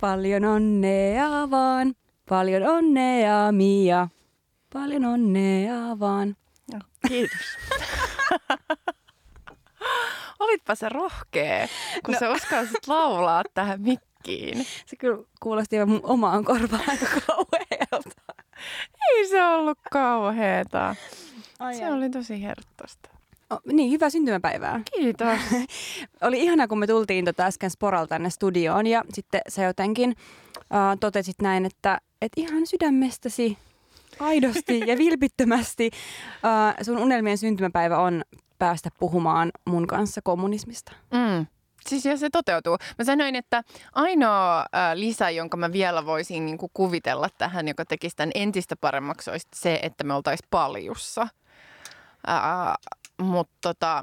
Paljon onnea vaan, paljon onnea Mia, paljon onnea vaan. Kiitos. Olitpa se rohkea, kun no. sä uskalsit laulaa tähän mikkiin. Se kyllä kuulosti jo mun omaan korvaan aika kauhealta. Ei se ollut kauheeta. Ai se ai. oli tosi hertosta. Oh, niin, hyvää syntymäpäivää. Kiitos. Oli ihana, kun me tultiin tota äsken Sporal tänne studioon ja sitten sä jotenkin uh, totesit näin, että et ihan sydämestäsi aidosti ja vilpittömästi uh, sun unelmien syntymäpäivä on päästä puhumaan mun kanssa kommunismista. Mm. Siis ja se toteutuu. Mä sanoin, että ainoa äh, lisä, jonka mä vielä voisin niin kuin kuvitella tähän, joka tekisi tämän entistä paremmaksi, olisi se, että me oltaisiin paljussa. Äh, mutta tota,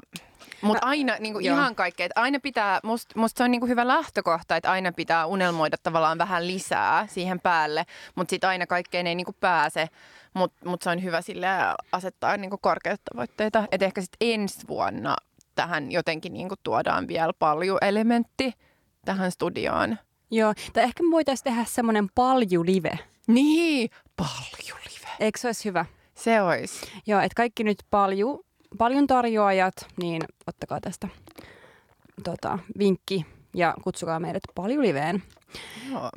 mut aina niin kuin ihan kaikkea, että aina pitää, musta must se on niin kuin hyvä lähtökohta, että aina pitää unelmoida tavallaan vähän lisää siihen päälle, mutta sitten aina kaikkeen ei niin kuin pääse, mutta mut se on hyvä sille asettaa niin kuin korkeita tavoitteita, että ehkä sitten ensi vuonna tähän jotenkin niin kuin tuodaan vielä paljon elementti tähän studioon. Joo, tai ehkä me voitaisiin tehdä semmoinen paljulive. Niin, paljulive. Eikö se olisi hyvä? Se olisi. Joo, että kaikki nyt palju paljon tarjoajat, niin ottakaa tästä tota, vinkki ja kutsukaa meidät paljon liveen. Joo.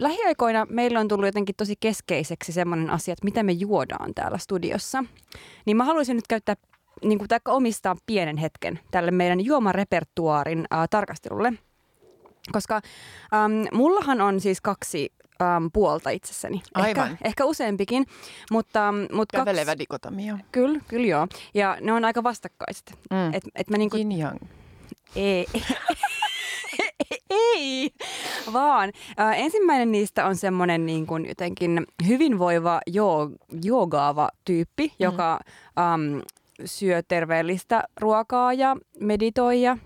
Lähiaikoina meillä on tullut jotenkin tosi keskeiseksi semmoinen asia, että mitä me juodaan täällä studiossa. Niin mä haluaisin nyt käyttää niin kuin, omistaa pienen hetken tälle meidän juomarepertuaarin äh, tarkastelulle. Koska ähm, mullahan on siis kaksi ähm, puolta itsessäni. Aivan. Ehkä, ehkä useampikin. Mutta, mutta Kävelevä kaksi... dikotomia. Kyllä, kyllä joo. Ja ne on aika vastakkaiset. Mm. Et, et mä niinku... Yin yang. Ei. Ei, vaan äh, ensimmäinen niistä on semmoinen niin kuin jotenkin hyvinvoiva jo, joogaava tyyppi, mm. joka ähm, syö terveellistä ruokaa ja meditoi ja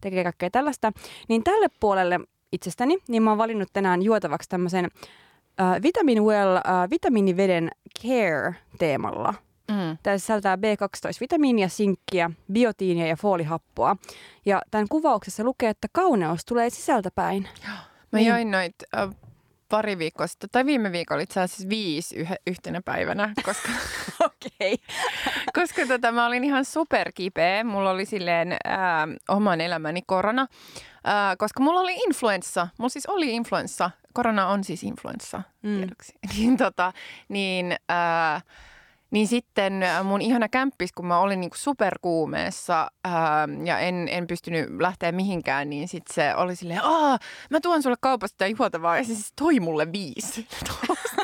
tekee kaikkea tällaista. Niin tälle puolelle itsestäni, niin mä oon valinnut tänään juotavaksi tämmöisen uh, Vitamin Well uh, vitamiiniveden Care-teemalla. Mm. Tämä sisältää B12-vitamiinia, sinkkiä, biotiinia ja foolihappoa. Ja tämän kuvauksessa lukee, että kauneus tulee sisältäpäin. Mä niin. join noit uh, pari viikkoa sitten, tai viime viikolla itse asiassa viisi yh- yhtenä päivänä, koska, okay. koska tota, mä olin ihan superkipeä. Mulla oli silleen äh, oman elämäni korona, äh, koska mulla oli influenssa. Mulla siis oli influenssa. Korona on siis influenssa, mm. niin, tota, niin äh, niin sitten äh, mun ihana kämppis, kun mä olin niinku superkuumeessa ää, ja en, en pystynyt lähteä mihinkään, niin sitten se oli silleen, aa, mä tuon sulle kaupasta juotavaa ja se siis toi mulle viisi.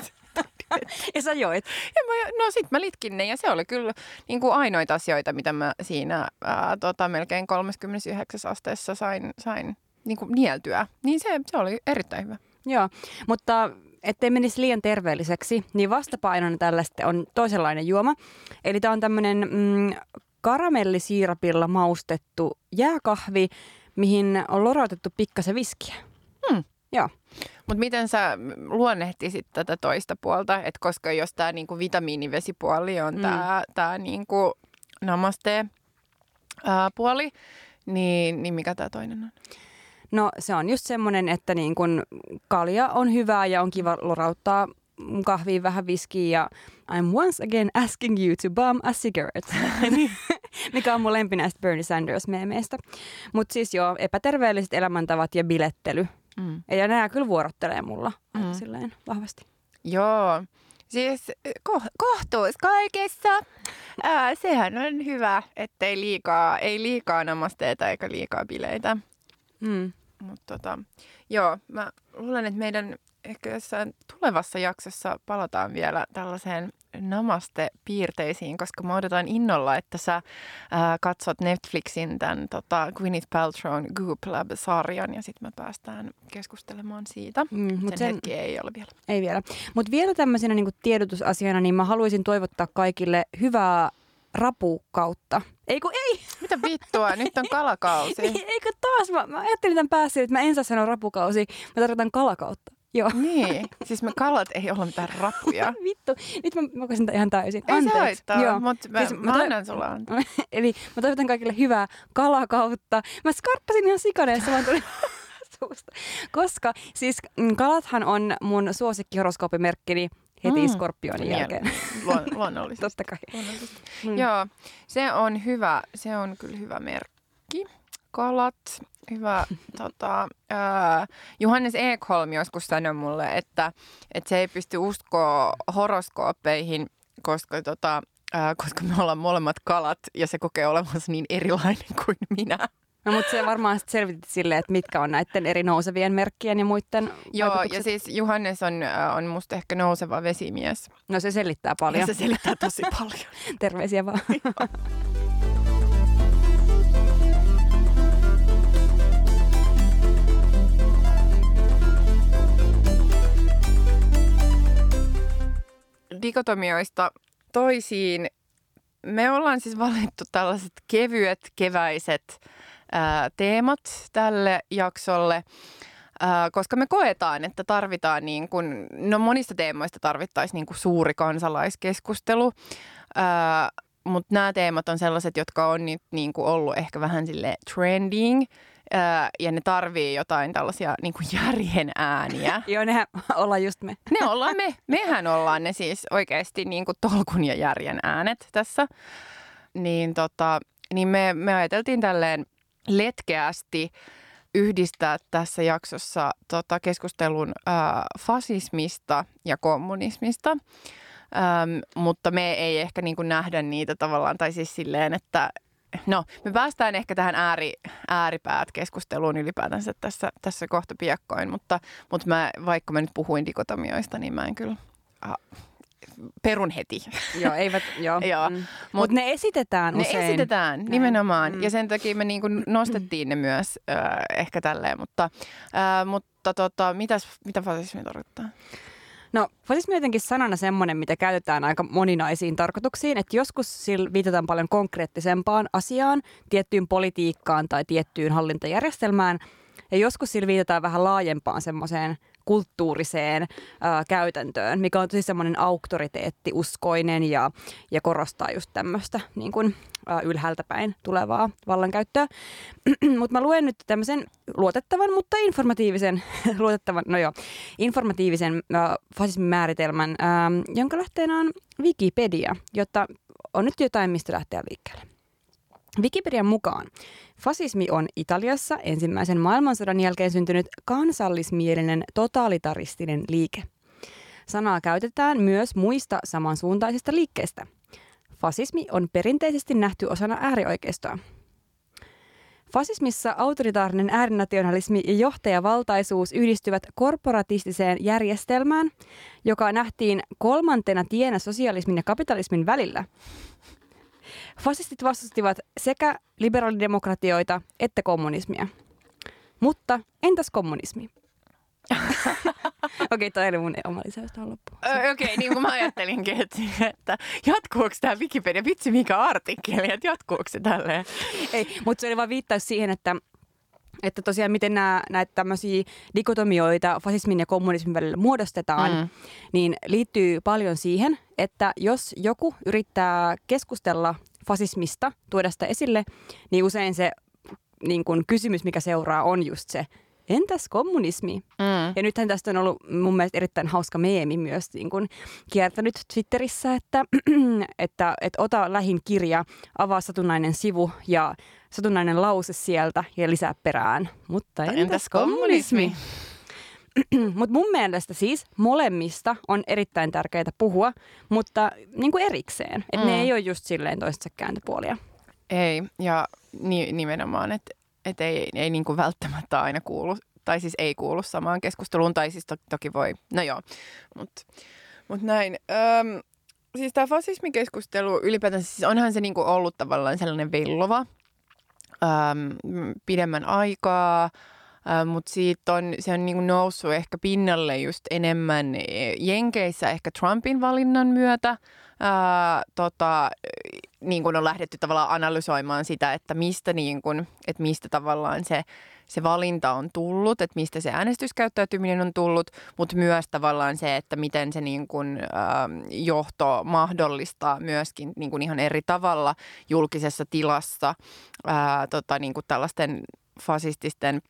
ja sä joit? Ja mä, no sit mä litkin ne ja se oli kyllä niin kuin ainoita asioita, mitä mä siinä ää, tota, melkein 39 asteessa sain, sain niin kuin nieltyä. Niin se, se oli erittäin hyvä. Joo, mutta ettei menisi liian terveelliseksi, niin vastapainona tällaista on toisenlainen juoma. Eli tämä on tämmöinen mm, karamellisiirapilla maustettu jääkahvi, mihin on lorotettu pikkasen viskiä. Hmm. Joo. Mutta miten sä luonnehtisit tätä toista puolta? Et koska jos tämä niinku vitamiinivesipuoli on mm. tämä tää niinku namaste-puoli, niin, niin mikä tämä toinen on? No se on just semmoinen, että niin kun kalja on hyvää ja on kiva lorauttaa kahviin vähän viskiä ja I'm once again asking you to bum a cigarette, mikä on mun lempi näistä Bernie Sanders-meemeistä. Mutta siis joo, epäterveelliset elämäntavat ja bilettely. Mm. Ja nämä kyllä vuorottelee mulla mm. silleen vahvasti. Joo, siis ko- kohtuus kaikessa. Ää, sehän on hyvä, ettei liikaa, ei liikaa namasteita eikä liikaa bileitä. Mm. Mutta tota, joo, mä luulen, että meidän ehkä jossain tulevassa jaksossa palataan vielä tällaiseen namaste-piirteisiin, koska mä odotan innolla, että sä ää, katsot Netflixin tämän tota, Gwyneth Paltrown Goop Lab-sarjan ja sitten me päästään keskustelemaan siitä. Mm, sen, sen hetki ei ole vielä. Ei vielä. Mutta vielä tämmöisenä niin tiedotusasiana, niin mä haluaisin toivottaa kaikille hyvää rapukautta. Ei kun ei! Mitä vittua, nyt on kalakausi. Niin, eikö taas? Mä, mä ajattelin tämän päässä, että mä en saa sanoa rapukausi, mä tarkoitan kalakautta. Joo. Niin, siis me kalat ei ole mitään rapuja. Vittu, nyt mä mokasin ihan täysin. Ei Anteeksi. se haittaa, mutta mä, siis mä, mä annan sulla Eli mä toivotan kaikille hyvää kalakautta. Mä skarppasin ihan sikaneessa, vaan tuli suusta. Koska siis mm, kalathan on mun suosikkihoroskoopimerkkini heti mm. skorpionin jälkeen. Luon, luonnollisesti. Totta kai. Luonnollisesti. Mm. Joo, se on hyvä, se on kyllä hyvä merkki. Kalat, hyvä. Tota, äh, Johannes Ekholm joskus sanoi mulle, että, että se ei pysty uskoa horoskoopeihin, koska tota, äh, koska me ollaan molemmat kalat ja se kokee olevansa niin erilainen kuin minä. No mutta se varmaan selvitit silleen, että mitkä on näiden eri nousevien merkkien ja muiden Joo, ja siis Johannes on, äh, on musta ehkä nouseva vesimies. No se selittää paljon. Ja se selittää tosi paljon. Terveisiä vaan. Dikotomioista toisiin. Me ollaan siis valittu tällaiset kevyet, keväiset ää, teemat tälle jaksolle, koska me koetaan, että tarvitaan niin kuin, no monista teemoista tarvittaisiin niin kuin suuri kansalaiskeskustelu, ää, mutta nämä teemat on sellaiset, jotka on nyt niin kuin ollut ehkä vähän sille trending – ja ne tarvii jotain tällaisia niin kuin järjen ääniä. Joo, nehän ollaan just me. Ne ollaan me. Mehän ollaan ne siis oikeasti niin kuin tolkun ja järjen äänet tässä. Niin, tota, niin me, me ajateltiin tälleen letkeästi yhdistää tässä jaksossa tota, keskustelun ää, fasismista ja kommunismista. Ähm, mutta me ei ehkä niin kuin nähdä niitä tavallaan, tai siis silleen, että no, me päästään ehkä tähän ääri, ääripäät keskusteluun ylipäätänsä tässä, tässä kohta piakkoin, mutta, mutta mä, vaikka mä nyt puhuin dikotomioista, niin mä en kyllä ah, perun heti. Joo, eivät, joo. joo. Mm. Mutta Mut ne esitetään usein. Ne esitetään, Näin. nimenomaan. Mm. Ja sen takia me niinku nostettiin ne myös äh, ehkä tälleen. Mutta, äh, mutta tota, mitäs, mitä fasismi tarkoittaa? No fasismi on jotenkin sanana semmoinen, mitä käytetään aika moninaisiin tarkoituksiin, että joskus sillä viitataan paljon konkreettisempaan asiaan, tiettyyn politiikkaan tai tiettyyn hallintajärjestelmään, ja joskus sillä viitataan vähän laajempaan semmoiseen kulttuuriseen ää, käytäntöön, mikä on tosi semmoinen auktoriteettiuskoinen ja, ja korostaa just tämmöistä niin kuin, ää, ylhäältä päin tulevaa vallankäyttöä. mutta mä luen nyt tämmöisen luotettavan, mutta informatiivisen, luotettavan, no joo, informatiivisen ää, fasismin määritelmän, ää, jonka lähteenä on Wikipedia, jotta on nyt jotain, mistä lähteä liikkeelle. Wikipedian mukaan fasismi on Italiassa ensimmäisen maailmansodan jälkeen syntynyt kansallismielinen totalitaristinen liike. Sanaa käytetään myös muista samansuuntaisista liikkeistä. Fasismi on perinteisesti nähty osana äärioikeistoa. Fasismissa autoritaarinen äärinationalismi ja johtajavaltaisuus yhdistyvät korporatistiseen järjestelmään, joka nähtiin kolmantena tienä sosialismin ja kapitalismin välillä. Fasistit vastustivat sekä liberaalidemokratioita että kommunismia. Mutta entäs kommunismi? Okei, okay, toi oli mun oma lisäys tähän loppuun. Okei, okay, niin kuin mä ajattelinkin, että, että jatkuuko tämä Wikipedia, vitsi mikä artikkeli, että jatkuuko se tälleen? Ei, mutta se oli vaan viittaus siihen, että että tosiaan miten nämä, näitä tämmöisiä dikotomioita fasismin ja kommunismin välillä muodostetaan, mm. niin liittyy paljon siihen, että jos joku yrittää keskustella fasismista, tuoda sitä esille, niin usein se niin kun kysymys, mikä seuraa, on just se, entäs kommunismi? Mm. Ja nythän tästä on ollut mun mielestä erittäin hauska meemi myös niin kun kiertänyt Twitterissä, että, että, että ota lähin kirja, avaa satunnainen sivu ja satunnainen lause sieltä ja lisää perään. Mutta entäs, entäs kommunismi? kommunismi? mutta mun mielestä siis molemmista on erittäin tärkeää puhua, mutta niin kuin erikseen. Että mm. ne ei ole just silleen toistensa kääntöpuolia. Ei, ja ni- nimenomaan, että et ei, ei niin kuin välttämättä aina kuulu, tai siis ei kuulu samaan keskusteluun, tai siis to- toki voi, no joo, mutta mut näin. Öm, siis tämä fasismikeskustelu ylipäätään, siis onhan se niinku ollut tavallaan sellainen vellova öm, pidemmän aikaa, mutta siitä on, se on niinku noussut ehkä pinnalle just enemmän e, Jenkeissä ehkä Trumpin valinnan myötä. Ää, tota, niin kuin on lähdetty tavallaan analysoimaan sitä, että mistä, niin kuin, että mistä tavallaan se, se valinta on tullut, että mistä se äänestyskäyttäytyminen on tullut, mutta myös tavallaan se, että miten se niin kuin, ää, johto mahdollistaa myöskin niin kuin ihan eri tavalla julkisessa tilassa ää, tota, niin kuin tällaisten fasististen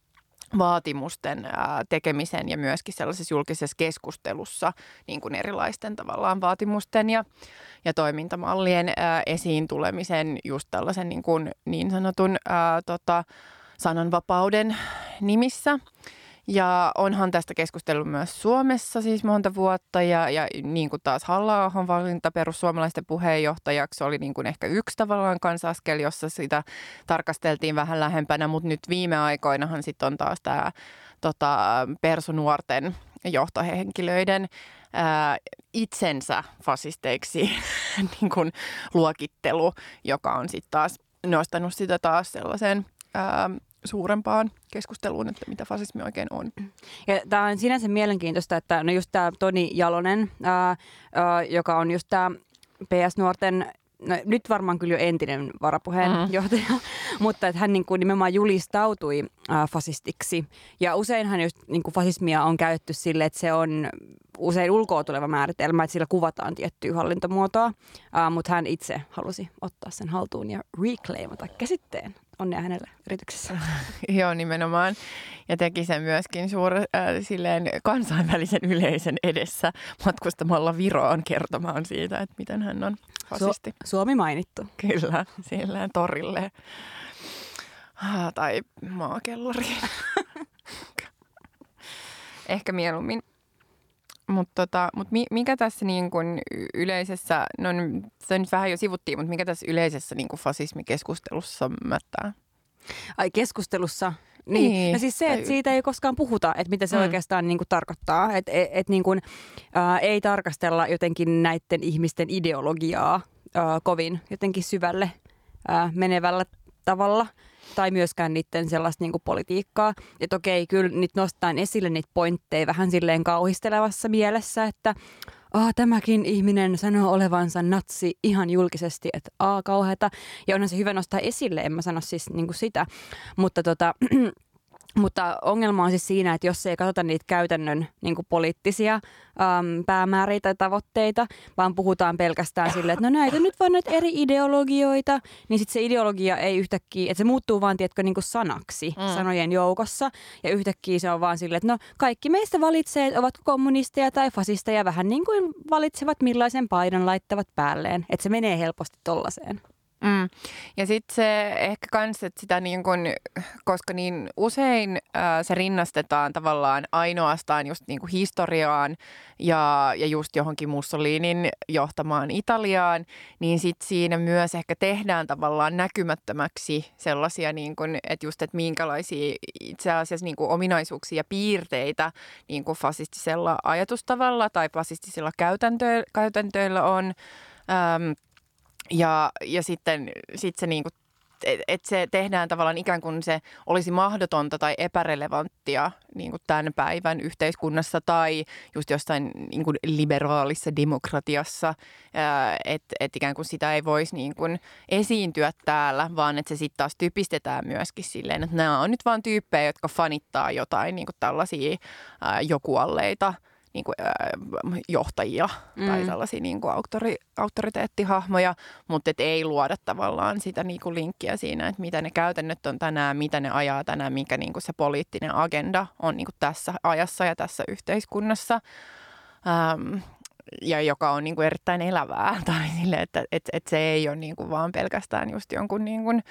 vaatimusten tekemisen ja myöskin sellaisessa julkisessa keskustelussa niin kuin erilaisten tavallaan vaatimusten ja, ja toimintamallien esiin tulemisen just tällaisen niin, kuin niin sanotun ää, tota, sananvapauden nimissä. Ja onhan tästä keskustellut myös Suomessa siis monta vuotta ja, ja niin kuin taas halla valinta perussuomalaisten puheenjohtajaksi oli niin kuin ehkä yksi tavallaan kansaskel, jossa sitä tarkasteltiin vähän lähempänä, mutta nyt viime aikoinahan sitten on taas tämä tota, persunuorten johtohenkilöiden ää, itsensä fasisteiksi niin kuin luokittelu, joka on sitten taas nostanut sitä taas sellaiseen ää, suurempaan keskusteluun, että mitä fasismi oikein on. Ja tämä on sinänsä mielenkiintoista, että no just tämä Toni Jalonen, ää, ää, joka on just tämä PS-nuorten no, nyt varmaan kyllä jo entinen varapuheenjohtaja, mm. mutta että hän niin kuin nimenomaan julistautui ää, fasistiksi. Ja useinhan just niin kuin fasismia on käytetty sille, että se on usein ulkoa tuleva määritelmä, että sillä kuvataan tiettyä hallintomuotoa, ää, mutta hän itse halusi ottaa sen haltuun ja reclaimata käsitteen onnea hänelle yrityksessä. Joo, nimenomaan. Ja teki sen myöskin suur, äh, silleen kansainvälisen yleisön edessä matkustamalla Viroon kertomaan siitä, että miten hän on fasisti. Su- Suomi mainittu. Kyllä, silleen torille. Ah, tai maakellariin. Ehkä mieluummin mutta tota, mut mikä tässä niin kun yleisessä, no se nyt vähän jo sivuttiin, mutta mikä tässä yleisessä niin fasismikeskustelussa mättää? Ai keskustelussa? Niin. niin. No siis se, että siitä ei koskaan puhuta, että mitä se mm. oikeastaan niin kuin tarkoittaa. Että et, et niin kuin, ää, ei tarkastella jotenkin näiden ihmisten ideologiaa ää, kovin jotenkin syvälle ää, menevällä tavalla – tai myöskään niiden sellaista niin kuin politiikkaa. Että okei, kyllä nyt nostetaan esille niitä pointteja vähän silleen kauhistelevassa mielessä, että ah, tämäkin ihminen sanoo olevansa natsi ihan julkisesti, että aa, kauheata. Ja onhan se hyvä nostaa esille, en mä sano siis niin sitä. Mutta tota, Mutta ongelma on siis siinä, että jos ei katsota niitä käytännön niin poliittisia äm, päämääriä tai tavoitteita, vaan puhutaan pelkästään silleen, että no näitä nyt vaan näitä eri ideologioita, niin sitten se ideologia ei yhtäkkiä, että se muuttuu vaan, tiedätkö, niin sanaksi mm. sanojen joukossa. Ja yhtäkkiä se on vaan silleen, että no kaikki meistä valitsee, ovat kommunisteja tai fasisteja, vähän niin kuin valitsevat millaisen paidan laittavat päälleen. Että se menee helposti tollaiseen. Mm. Ja sitten se ehkä kans, että sitä niin kun, koska niin usein ää, se rinnastetaan tavallaan ainoastaan just niin historiaan ja, ja just johonkin Mussolinin johtamaan Italiaan, niin sitten siinä myös ehkä tehdään tavallaan näkymättömäksi sellaisia, niin kun, että just, että minkälaisia itse asiassa niin ominaisuuksia ja piirteitä niin fasistisella ajatustavalla tai fasistisilla käytäntöillä, käytäntöillä on. Ähm, ja, ja sitten sit se niinku, että et se tehdään tavallaan ikään kuin se olisi mahdotonta tai epärelevanttia niin kuin tämän päivän yhteiskunnassa tai just jossain niin kuin liberaalissa demokratiassa, että et ikään kuin sitä ei voisi niin kuin esiintyä täällä, vaan että se sitten taas typistetään myöskin silleen, että nämä on nyt vaan tyyppejä, jotka fanittaa jotain niin kuin tällaisia jokualleita – niin kuin, äh, johtajia mm. tai sellaisia niin kuin autori, autoriteettihahmoja, mutta et ei luoda tavallaan sitä niin kuin linkkiä siinä, että mitä ne käytännöt on tänään, mitä ne ajaa tänään, mikä niin kuin se poliittinen agenda on niin kuin tässä ajassa ja tässä yhteiskunnassa. Ähm, ja joka on niin kuin erittäin elävää, tai sille, että et, et se ei ole niin kuin vaan pelkästään just jonkun niin kuin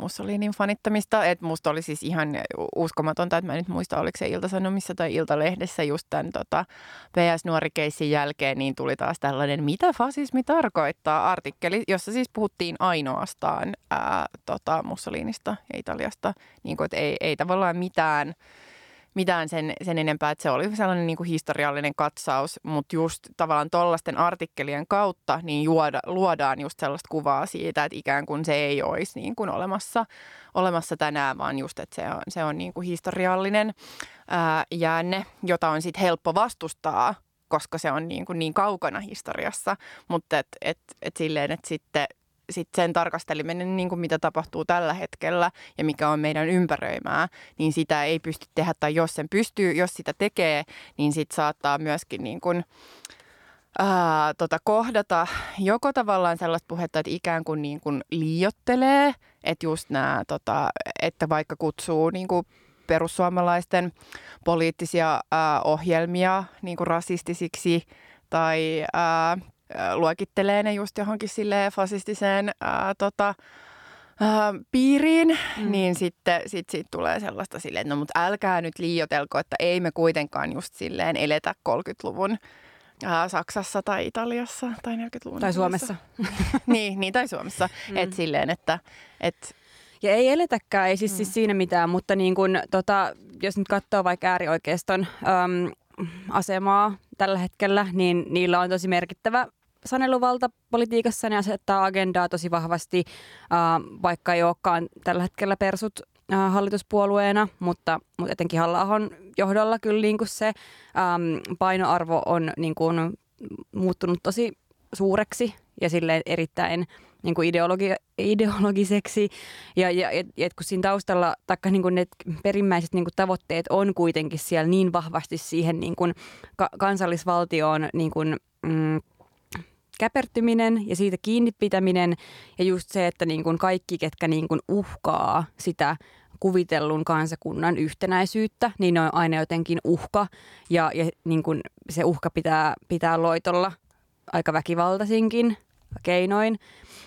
Mussolinin fanittamista. Että musta oli siis ihan uskomatonta, että mä nyt muista, oliko se Iltasanomissa tai Iltalehdessä just tämän tota, PS-nuorikeissin jälkeen, niin tuli taas tällainen, mitä fasismi tarkoittaa, artikkeli, jossa siis puhuttiin ainoastaan ää, tota, Mussolinista ja Italiasta. Niin kuin, että ei, ei tavallaan mitään mitään sen, sen enempää, että se oli sellainen niin kuin historiallinen katsaus, mutta just tavallaan tuollaisten artikkelien kautta niin juoda, luodaan just sellaista kuvaa siitä, että ikään kuin se ei olisi niin kuin olemassa, olemassa tänään, vaan just, että se on, se on niin kuin historiallinen ää, jäänne, jota on sitten helppo vastustaa, koska se on niin, kuin niin kaukana historiassa, mutta et, et, et silleen, että sitten sit sen tarkasteleminen, niin kuin mitä tapahtuu tällä hetkellä ja mikä on meidän ympäröimää, niin sitä ei pysty tehdä. Tai jos sen pystyy, jos sitä tekee, niin sit saattaa myöskin niin kuin, ää, tota, kohdata joko tavallaan sellaista puhetta, että ikään kuin, niin kuin liiottelee, että just nämä, tota, että vaikka kutsuu niin kuin perussuomalaisten poliittisia ohjelmia niin kuin rasistisiksi tai luokittelee ne just johonkin silleen fasistiseen ää, tota, ää, piiriin, mm. niin sitten sit, sit tulee sellaista silleen, että no mutta älkää nyt liiotelko, että ei me kuitenkaan just silleen eletä 30-luvun ää, Saksassa tai Italiassa tai 40-luvun. Tai Suomessa. niin, niin, tai Suomessa. Mm. Että silleen, että... Et... Ja ei eletäkään, ei siis, siis mm. siis siinä mitään, mutta niin kun, tota, jos nyt katsoo vaikka äärioikeiston äm, asemaa tällä hetkellä, niin niillä on tosi merkittävä saneluvalta politiikassa ne asettaa agendaa tosi vahvasti, äh, vaikka ei olekaan tällä hetkellä persut äh, hallituspuolueena, mutta, mutta etenkin halla johdolla kyllä niin kuin se ähm, painoarvo on niin kuin, muuttunut tosi suureksi ja sille erittäin niin kuin ideologi, ideologiseksi. Ja, ja, ja, ja kun siinä taustalla, taikka niin kuin ne perimmäiset niin kuin tavoitteet on kuitenkin siellä niin vahvasti siihen niin kuin ka- kansallisvaltioon niin kuin, mm, käpertyminen ja siitä kiinni pitäminen ja just se, että niin kuin kaikki, ketkä niin kuin uhkaa sitä kuvitellun kansakunnan yhtenäisyyttä, niin ne on aina jotenkin uhka. Ja, ja niin kuin se uhka pitää, pitää loitolla aika väkivaltaisinkin keinoin,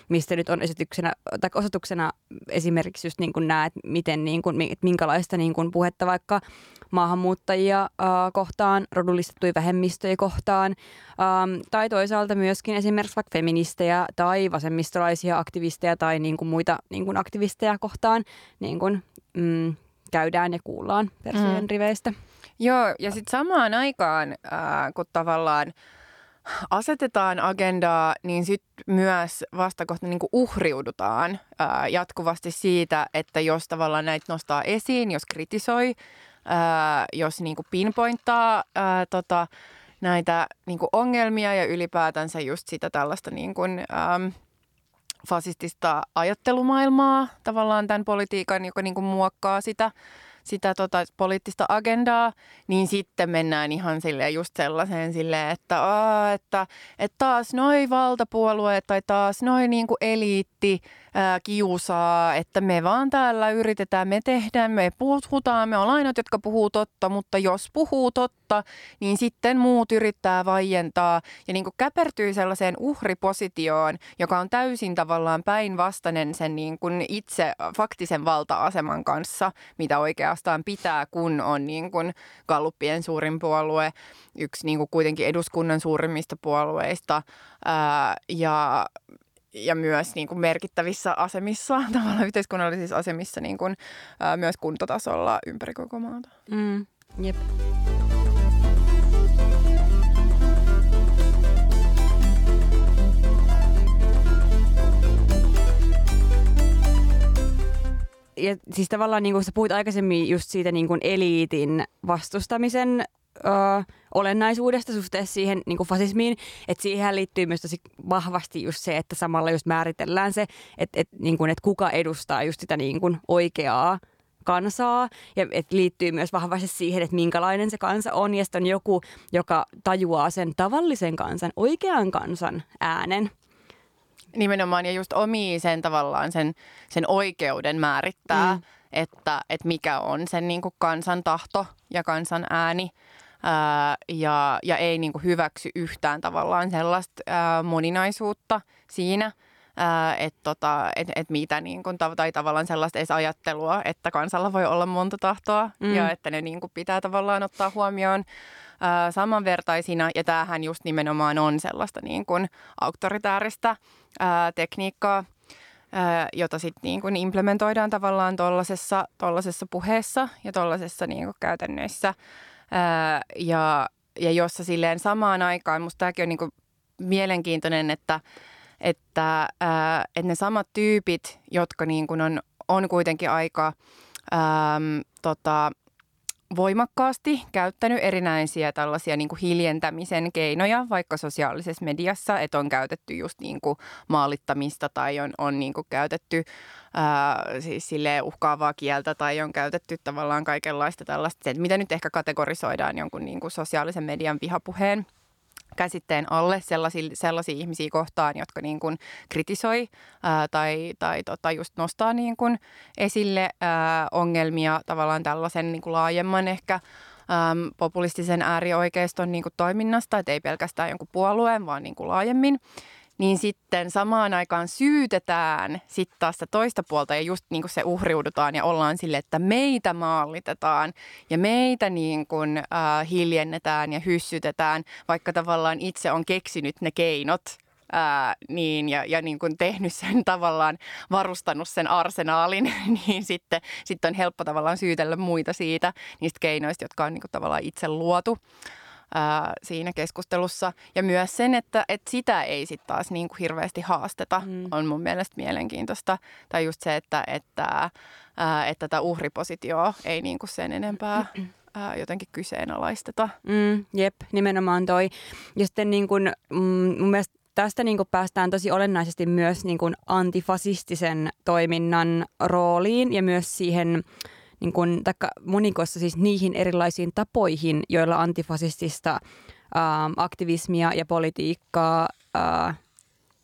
mistä nyt on esityksenä, tai osoituksena esimerkiksi just niin kuin näet, miten niin kuin, minkälaista niin kuin puhetta vaikka maahanmuuttajia äh, kohtaan, rodullistettuja vähemmistöjä kohtaan, ähm, tai toisaalta myöskin esimerkiksi vaikka feministejä tai vasemmistolaisia aktivisteja tai niin kuin muita niin kuin aktivisteja kohtaan niin kuin, mm, käydään ja kuullaan persojen mm. riveistä. Joo, ja sitten samaan aikaan, äh, kun tavallaan asetetaan agendaa, niin sitten myös vastakohta niin uhriudutaan ää, jatkuvasti siitä, että jos tavallaan näitä nostaa esiin, jos kritisoi, ää, jos niin pinpointtaa ää, tota, näitä niin ongelmia ja ylipäätänsä just sitä tällaista niin kuin, ää, fasistista ajattelumaailmaa tavallaan tämän politiikan, joka niin muokkaa sitä sitä tota, poliittista agendaa, niin sitten mennään ihan sille just sellaiseen silleen, että, että, että taas noi valtapuolueet tai taas noi niinku eliitti ää, kiusaa, että me vaan täällä yritetään, me tehdään, me puhutaan, me ollaan ainoat, jotka puhuu totta, mutta jos puhuu totta, niin sitten muut yrittää vaientaa. Ja niin kuin käpertyy sellaiseen uhripositioon, joka on täysin tavallaan päinvastainen sen niin kuin itse faktisen valta-aseman kanssa, mitä oikeastaan pitää, kun on niin kuin Galluppien suurin puolue, yksi niin kuin kuitenkin eduskunnan suurimmista puolueista. Ää, ja ja myös niin kuin merkittävissä asemissa, tavallaan yhteiskunnallisissa asemissa niin kuin, ää, myös kuntotasolla ympäri koko maata. Mm, jep. ja siis tavallaan niin kuin sä puhuit aikaisemmin just siitä niin kuin eliitin vastustamisen ö, olennaisuudesta suhteessa siihen niin kuin fasismiin, että siihen liittyy myös tosi vahvasti just se, että samalla just määritellään se, että, että, niin kuin, että kuka edustaa just sitä niin kuin oikeaa kansaa ja että liittyy myös vahvasti siihen, että minkälainen se kansa on ja sitten on joku, joka tajuaa sen tavallisen kansan, oikean kansan äänen. Nimenomaan ja just omii sen tavallaan sen, sen oikeuden määrittää, mm. että, että mikä on sen niin kuin kansan tahto ja kansan ääni ää, ja, ja ei niin kuin hyväksy yhtään tavallaan sellaista ää, moninaisuutta siinä, että tota, et, et mitä niin kuin, tai tavallaan sellaista edes ajattelua, että kansalla voi olla monta tahtoa mm. ja että ne niin kuin pitää tavallaan ottaa huomioon ää, samanvertaisina. Ja tämähän just nimenomaan on sellaista niin kuin auktoritääristä ää, tekniikkaa, ää, jota sitten niin kuin implementoidaan tavallaan tuollaisessa puheessa ja tuollaisessa niin käytännöissä. Ää, ja, ja jossa silleen samaan aikaan, musta tämäkin on niin kuin mielenkiintoinen, että, että, ää, että ne samat tyypit, jotka niin kuin on, on kuitenkin aika ää, tota, voimakkaasti käyttänyt erinäisiä tällaisia niin kuin hiljentämisen keinoja vaikka sosiaalisessa mediassa, että on käytetty just niin kuin maalittamista tai on, on niin kuin käytetty ää, siis uhkaavaa kieltä tai on käytetty tavallaan kaikenlaista tällaista, että mitä nyt ehkä kategorisoidaan jonkun niin kuin sosiaalisen median vihapuheen käsitteen alle sellaisia, sellaisia ihmisiä kohtaan, jotka niin kuin kritisoi ää, tai, tai tota just nostaa niin kuin esille ää, ongelmia tavallaan tällaisen niin kuin laajemman ehkä äm, populistisen äärioikeiston niin kuin toiminnasta, että ei pelkästään jonkun puolueen, vaan niin kuin laajemmin niin sitten samaan aikaan syytetään sitten taas sitä toista puolta ja just niin kuin se uhriudutaan ja ollaan sille, että meitä maalitetaan ja meitä niin kuin, äh, hiljennetään ja hyssytetään, vaikka tavallaan itse on keksinyt ne keinot ää, niin, ja, ja niin kuin tehnyt sen tavallaan, varustanut sen arsenaalin, niin sitten, sitten on helppo tavallaan syytellä muita siitä, niistä keinoista, jotka on niin kuin tavallaan itse luotu ää, siinä keskustelussa. Ja myös sen, että, että sitä ei sitten taas niin kuin hirveästi haasteta, mm. on mun mielestä mielenkiintoista. Tai just se, että, että, ää, että tätä uhripositioa ei niin kuin sen enempää ää, jotenkin kyseenalaisteta. Mm, jep, nimenomaan toi. Ja sitten niin kuin, mm, mun mielestä tästä niin kuin päästään tosi olennaisesti myös niin kuin antifasistisen toiminnan rooliin ja myös siihen niin kuin, taikka monikossa siis niihin erilaisiin tapoihin, joilla antifasistista ää, aktivismia ja politiikkaa ää,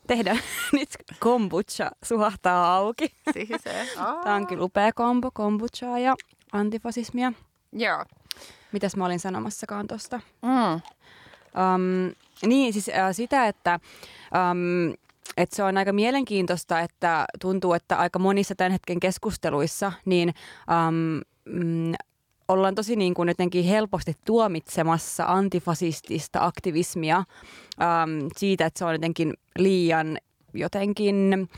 tehdä. Nyt kombucha suhahtaa auki. Tämä on kyllä upea kombo, kombuchaa ja antifasismia. Joo. Mitäs mä olin sanomassakaan tuosta? Mm. Um, niin, siis äh, sitä, että um, et se on aika mielenkiintoista, että tuntuu, että aika monissa tämän hetken keskusteluissa niin um, mm, ollaan tosi niin kuin jotenkin helposti tuomitsemassa antifasistista aktivismia um, siitä, että se on jotenkin liian jotenkin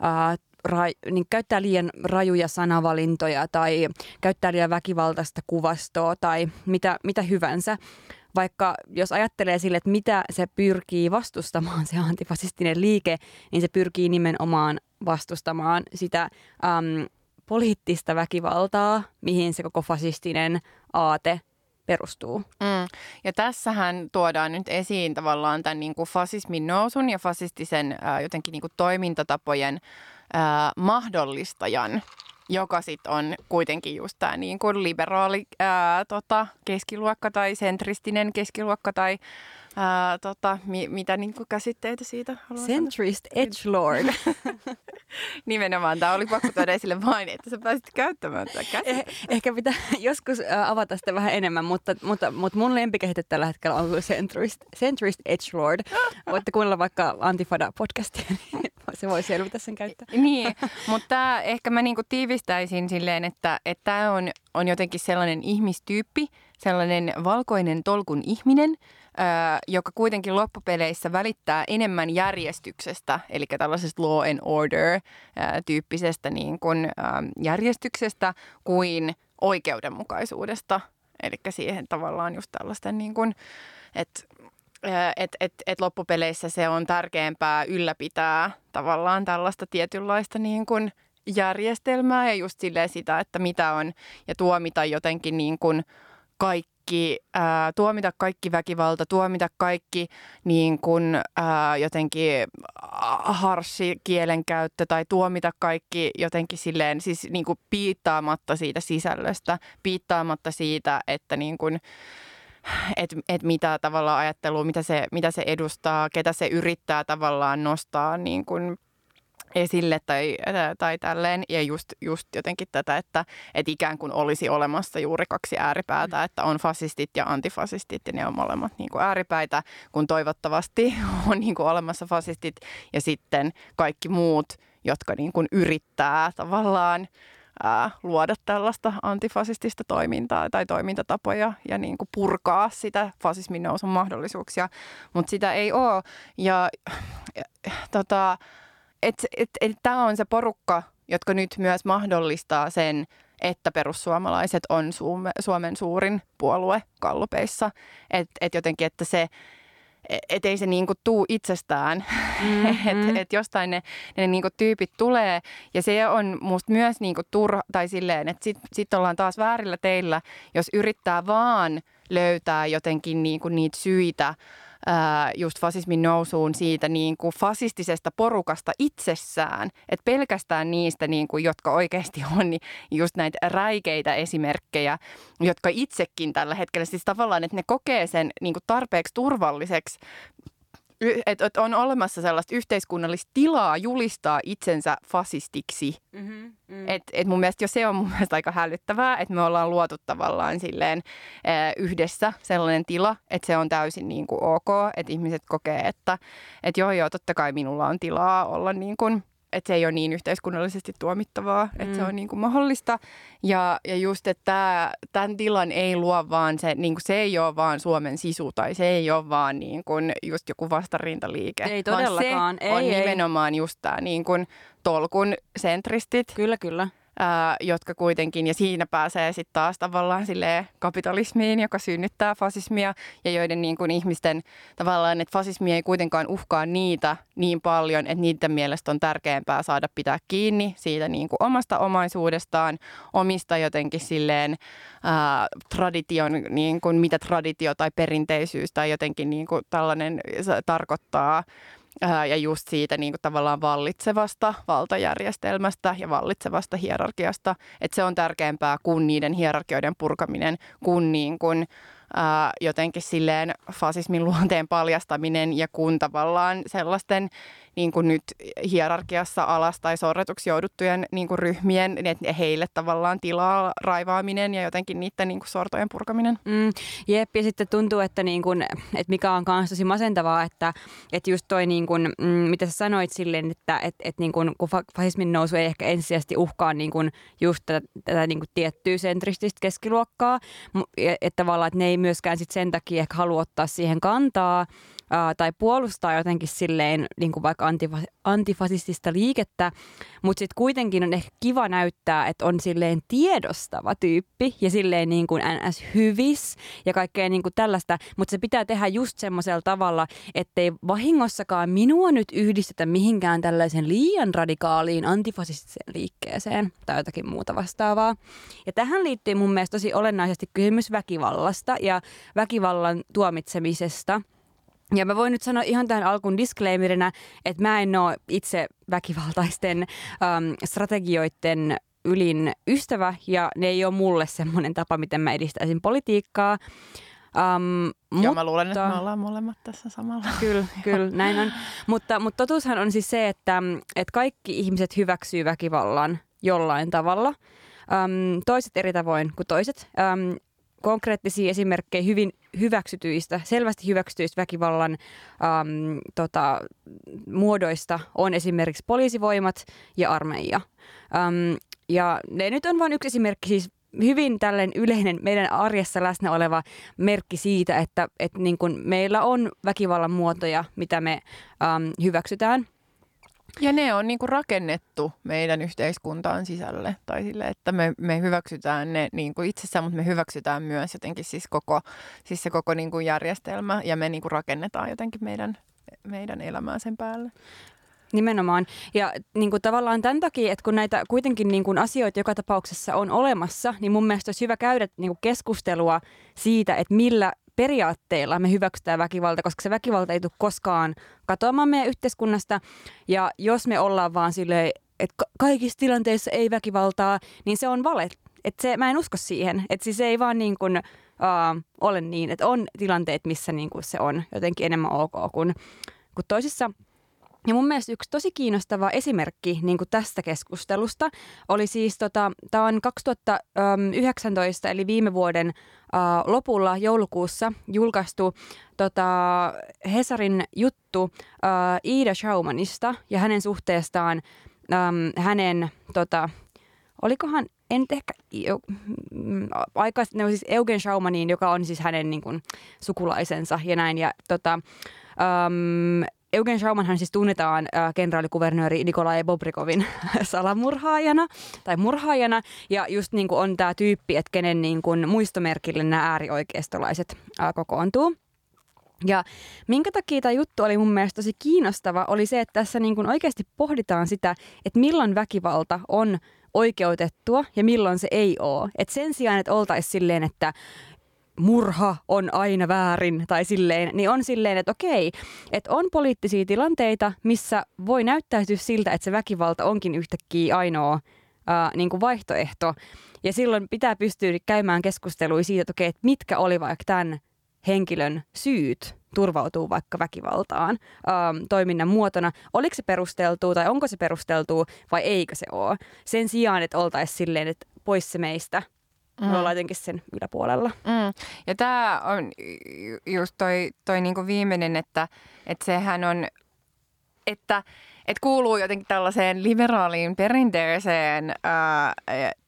uh, ra- niin käyttää liian rajuja sanavalintoja tai käyttää liian väkivaltaista kuvastoa tai mitä, mitä hyvänsä vaikka jos ajattelee sille, että mitä se pyrkii vastustamaan, se antifasistinen liike, niin se pyrkii nimenomaan vastustamaan sitä äm, poliittista väkivaltaa, mihin se koko fasistinen aate perustuu. Mm. Ja tässähän tuodaan nyt esiin tavallaan tämän niin kuin fasismin nousun ja fasistisen ää, jotenkin niin kuin toimintatapojen ää, mahdollistajan joka sitten on kuitenkin just tämä niin kuin liberaali ää, tota, keskiluokka tai sentristinen keskiluokka tai ää, tota, mi, mitä niin kuin käsitteitä siitä Centrist edgelord. Nimenomaan. Tämä oli pakko tuoda esille vain, että sä pääsit käyttämään tätä käsitettä. Eh, ehkä pitää joskus avata sitä vähän enemmän, mutta, mutta, mutta mun lempikehite tällä hetkellä on Centrist, Centrist Edgelord. Voitte kuunnella vaikka Antifada-podcastia, niin se voi selvitä sen käyttää. Niin, mutta ehkä mä niinku tiivistäisin silleen, että tämä on, on jotenkin sellainen ihmistyyppi, sellainen valkoinen tolkun ihminen, joka kuitenkin loppupeleissä välittää enemmän järjestyksestä, eli tällaisesta law and order-tyyppisestä niin kuin, järjestyksestä kuin oikeudenmukaisuudesta. Eli siihen tavallaan just tällaisten, niin kuin, että et, et, et loppupeleissä se on tärkeämpää ylläpitää tavallaan tällaista tietynlaista niin kuin järjestelmää ja just silleen sitä, että mitä on ja tuomita jotenkin niin kuin kaikki, ää, tuomita kaikki väkivalta, tuomita kaikki niin kuin, ää, jotenkin harsi kielenkäyttö tai tuomita kaikki jotenkin silleen, siis niin kuin piittaamatta siitä sisällöstä, piittaamatta siitä, että niin kuin, että et mitä tavallaan ajattelua, mitä se, mitä se edustaa, ketä se yrittää tavallaan nostaa niin kuin esille tai, tai tälleen. Ja just, just jotenkin tätä, että, että ikään kuin olisi olemassa juuri kaksi ääripäätä, mm. että on fasistit ja antifasistit ja ne on molemmat niin kuin ääripäitä, kun toivottavasti on niin kuin olemassa fasistit ja sitten kaikki muut, jotka niin kuin yrittää tavallaan ää, luoda tällaista antifasistista toimintaa tai toimintatapoja ja niin kuin purkaa sitä fasismin nousun mahdollisuuksia, mutta sitä ei ole. Ja, ja tota, et, et, et, tämä on se porukka, jotka nyt myös mahdollistaa sen, että perussuomalaiset on Suomen suurin puolue kallupeissa. Että et jotenkin, että se et ei se niinku tuu itsestään, mm-hmm. että et jostain ne, ne niinku tyypit tulee. Ja se on musta myös niinku turha, tai silleen, että sitten sit ollaan taas väärillä teillä, jos yrittää vaan löytää jotenkin niinku niitä syitä just fasismin nousuun siitä niin kuin fasistisesta porukasta itsessään. Että pelkästään niistä, niin kuin, jotka oikeasti on niin just näitä räikeitä esimerkkejä, jotka itsekin tällä hetkellä, siis tavallaan, että ne kokee sen niin kuin tarpeeksi turvalliseksi että et on olemassa sellaista yhteiskunnallista tilaa julistaa itsensä fasistiksi. Mm-hmm, mm. Et, et mun mielestä jo se on mun mielestä aika hälyttävää, että me ollaan luotu tavallaan silleen ää, yhdessä sellainen tila, että se on täysin niin kuin ok, että ihmiset kokee, että et joo joo, totta kai minulla on tilaa olla niin kuin että se ei ole niin yhteiskunnallisesti tuomittavaa, mm. että se on niin kuin mahdollista. Ja, ja just, että tämän tilan ei luo vaan se, niin kuin se ei ole vaan Suomen sisu tai se ei ole vaan niin kuin just joku vastarintaliike. Ei todellakaan. Vaan se ei, on ei. nimenomaan just tämä niin kuin tolkun sentristit. Kyllä, kyllä ää, jotka kuitenkin, ja siinä pääsee sitten taas tavallaan silleen kapitalismiin, joka synnyttää fasismia, ja joiden niin kuin ihmisten tavallaan, että fasismi ei kuitenkaan uhkaa niitä niin paljon, että niiden mielestä on tärkeämpää saada pitää kiinni siitä niin kuin omasta omaisuudestaan, omista jotenkin silleen ää, tradition, niin kuin mitä traditio tai perinteisyys tai jotenkin niin kuin tällainen tarkoittaa ja just siitä niin kuin tavallaan vallitsevasta valtajärjestelmästä ja vallitsevasta hierarkiasta, että se on tärkeämpää kuin niiden hierarkioiden purkaminen, kuin, niin kuin ää, jotenkin silleen fasismin luonteen paljastaminen ja kun tavallaan sellaisten niin kuin nyt hierarkiassa alas tai sorretuksi jouduttujen niin kuin ryhmien, että heille tavallaan tilaa raivaaminen ja jotenkin niiden niin kuin sortojen purkaminen. Mm, jep, ja sitten tuntuu, että, niin kuin, että mikä on myös tosi masentavaa, että, että just toi, niin kuin, mm, mitä sä sanoit silleen, että, että, että niin kuin, kun fasismin nousu ei ehkä ensisijaisesti uhkaa niin kuin just tätä, tätä niin kuin tiettyä sentrististä keskiluokkaa, että tavallaan, että ne ei myöskään sit sen takia ehkä halua ottaa siihen kantaa, ää, tai puolustaa jotenkin silleen niin kuin vaikka antifa- antifasistista liikettä, mutta sitten kuitenkin on ehkä kiva näyttää, että on silleen tiedostava tyyppi ja silleen niin kuin ns. hyvis ja kaikkea niin kuin tällaista, mutta se pitää tehdä just semmoisella tavalla, ettei vahingossakaan minua nyt yhdistetä mihinkään tällaisen liian radikaaliin antifasistiseen liikkeeseen tai jotakin muuta vastaavaa. Ja tähän liittyy mun mielestä tosi olennaisesti kysymys väkivallasta ja väkivallan tuomitsemisesta – ja mä voin nyt sanoa ihan tähän alkuun disclaimerina, että mä en ole itse väkivaltaisten um, strategioiden ylin ystävä ja ne ei ole mulle semmoinen tapa, miten mä edistäisin politiikkaa. Um, Joo, mutta, mä luulen, että me ollaan molemmat tässä samalla. Kyllä, kyllä, näin on. mutta, mutta totuushan on siis se, että, että kaikki ihmiset hyväksyy väkivallan jollain tavalla. Um, toiset eri tavoin kuin toiset. Um, konkreettisia esimerkkejä hyvin hyväksytyistä, selvästi hyväksytyistä väkivallan äm, tota, muodoista on esimerkiksi poliisivoimat ja armeija. Äm, ja ne nyt on vain yksi esimerkki siis hyvin tällainen yleinen meidän arjessa läsnä oleva merkki siitä, että, että niin kuin meillä on väkivallan muotoja, mitä me äm, hyväksytään – ja ne on niinku rakennettu meidän yhteiskuntaan sisälle. Tai sille, että me, me hyväksytään ne niinku itsessään, mutta me hyväksytään myös jotenkin siis koko, siis se koko niinku järjestelmä. Ja me niinku rakennetaan jotenkin meidän, meidän elämää sen päälle. Nimenomaan. Ja niin kuin tavallaan tämän takia, että kun näitä kuitenkin niin kuin asioita joka tapauksessa on olemassa, niin mun mielestä olisi hyvä käydä niin kuin keskustelua siitä, että millä periaatteilla me hyväksytään väkivalta, koska se väkivalta ei tule koskaan katoamaan meidän yhteiskunnasta. Ja jos me ollaan vaan silleen, että kaikissa tilanteissa ei väkivaltaa, niin se on vale. Et se, mä en usko siihen. Että siis ei vaan niin kuin, uh, ole niin, että on tilanteet, missä niin kuin se on jotenkin enemmän ok kuin, kuin toisissa. Ja mun mielestä yksi tosi kiinnostava esimerkki niin kuin tästä keskustelusta oli siis, tota, tämä on 2019 eli viime vuoden uh, lopulla joulukuussa julkaistu tota, Hesarin juttu uh, Iida Schaumanista ja hänen suhteestaan um, hänen, tota, olikohan en ehkä mm, aikaisemmin, no siis Eugen Schaumaniin, joka on siis hänen niin kuin, sukulaisensa ja näin. Ja tota, Eugen Schaumanhan siis tunnetaan äh, kenraalikuvernööri Nikolai Bobrikovin salamurhaajana tai murhaajana. Ja just niin kuin on tämä tyyppi, että kenen niin kuin muistomerkille nämä äärioikeistolaiset äh, kokoontuu. Ja minkä takia tämä juttu oli mun mielestä tosi kiinnostava, oli se, että tässä niin kuin oikeasti pohditaan sitä, että milloin väkivalta on oikeutettua ja milloin se ei ole. Et sen sijaan, että oltaisiin silleen, että murha on aina väärin tai silleen, niin on silleen, että okei, että on poliittisia tilanteita, missä voi näyttäytyä siltä, että se väkivalta onkin yhtäkkiä ainoa ää, niin kuin vaihtoehto. Ja silloin pitää pystyä käymään keskustelua siitä, että okei, että mitkä oli vaikka tämän henkilön syyt turvautuu vaikka väkivaltaan ähm, toiminnan muotona. Oliko se perusteltu tai onko se perusteltu vai eikö se ole? Sen sijaan, että oltaisiin silleen, että pois se meistä. Mm. Me ollaan jotenkin sen yläpuolella. Mm. Ja tämä on just toi, toi niinku viimeinen, että, että sehän on, että, että kuuluu jotenkin tällaiseen liberaaliin perinteeseen ää,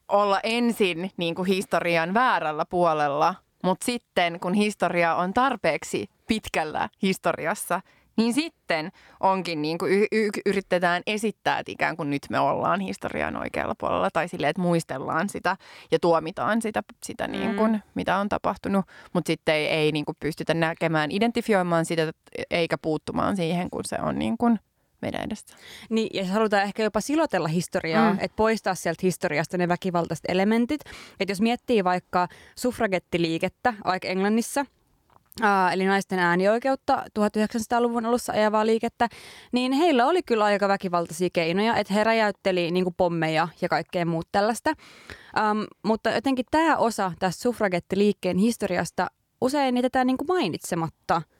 olla ensin niin kuin historian väärällä puolella, mutta sitten kun historia on tarpeeksi pitkällä historiassa, niin sitten onkin niin kuin y- y- yritetään esittää, että ikään kuin nyt me ollaan historian oikealla puolella tai silleen, että muistellaan sitä ja tuomitaan sitä, sitä niin kuin, mm. mitä on tapahtunut, mutta sitten ei, ei niin kuin pystytä näkemään, identifioimaan sitä eikä puuttumaan siihen, kun se on niin kuin meidän edestä. Niin, ja halutaan ehkä jopa silotella historiaa, mm. että poistaa sieltä historiasta ne väkivaltaiset elementit. Että jos miettii vaikka suffragettiliikettä vaikka Englannissa, Eli naisten äänioikeutta 1900-luvun alussa ajavaa liikettä, niin heillä oli kyllä aika väkivaltaisia keinoja, että he räjäytteli niin kuin pommeja ja kaikkea muut tällaista. Um, mutta jotenkin tämä osa tästä suffragettiliikkeen historiasta usein jätetään niin mainitsematta –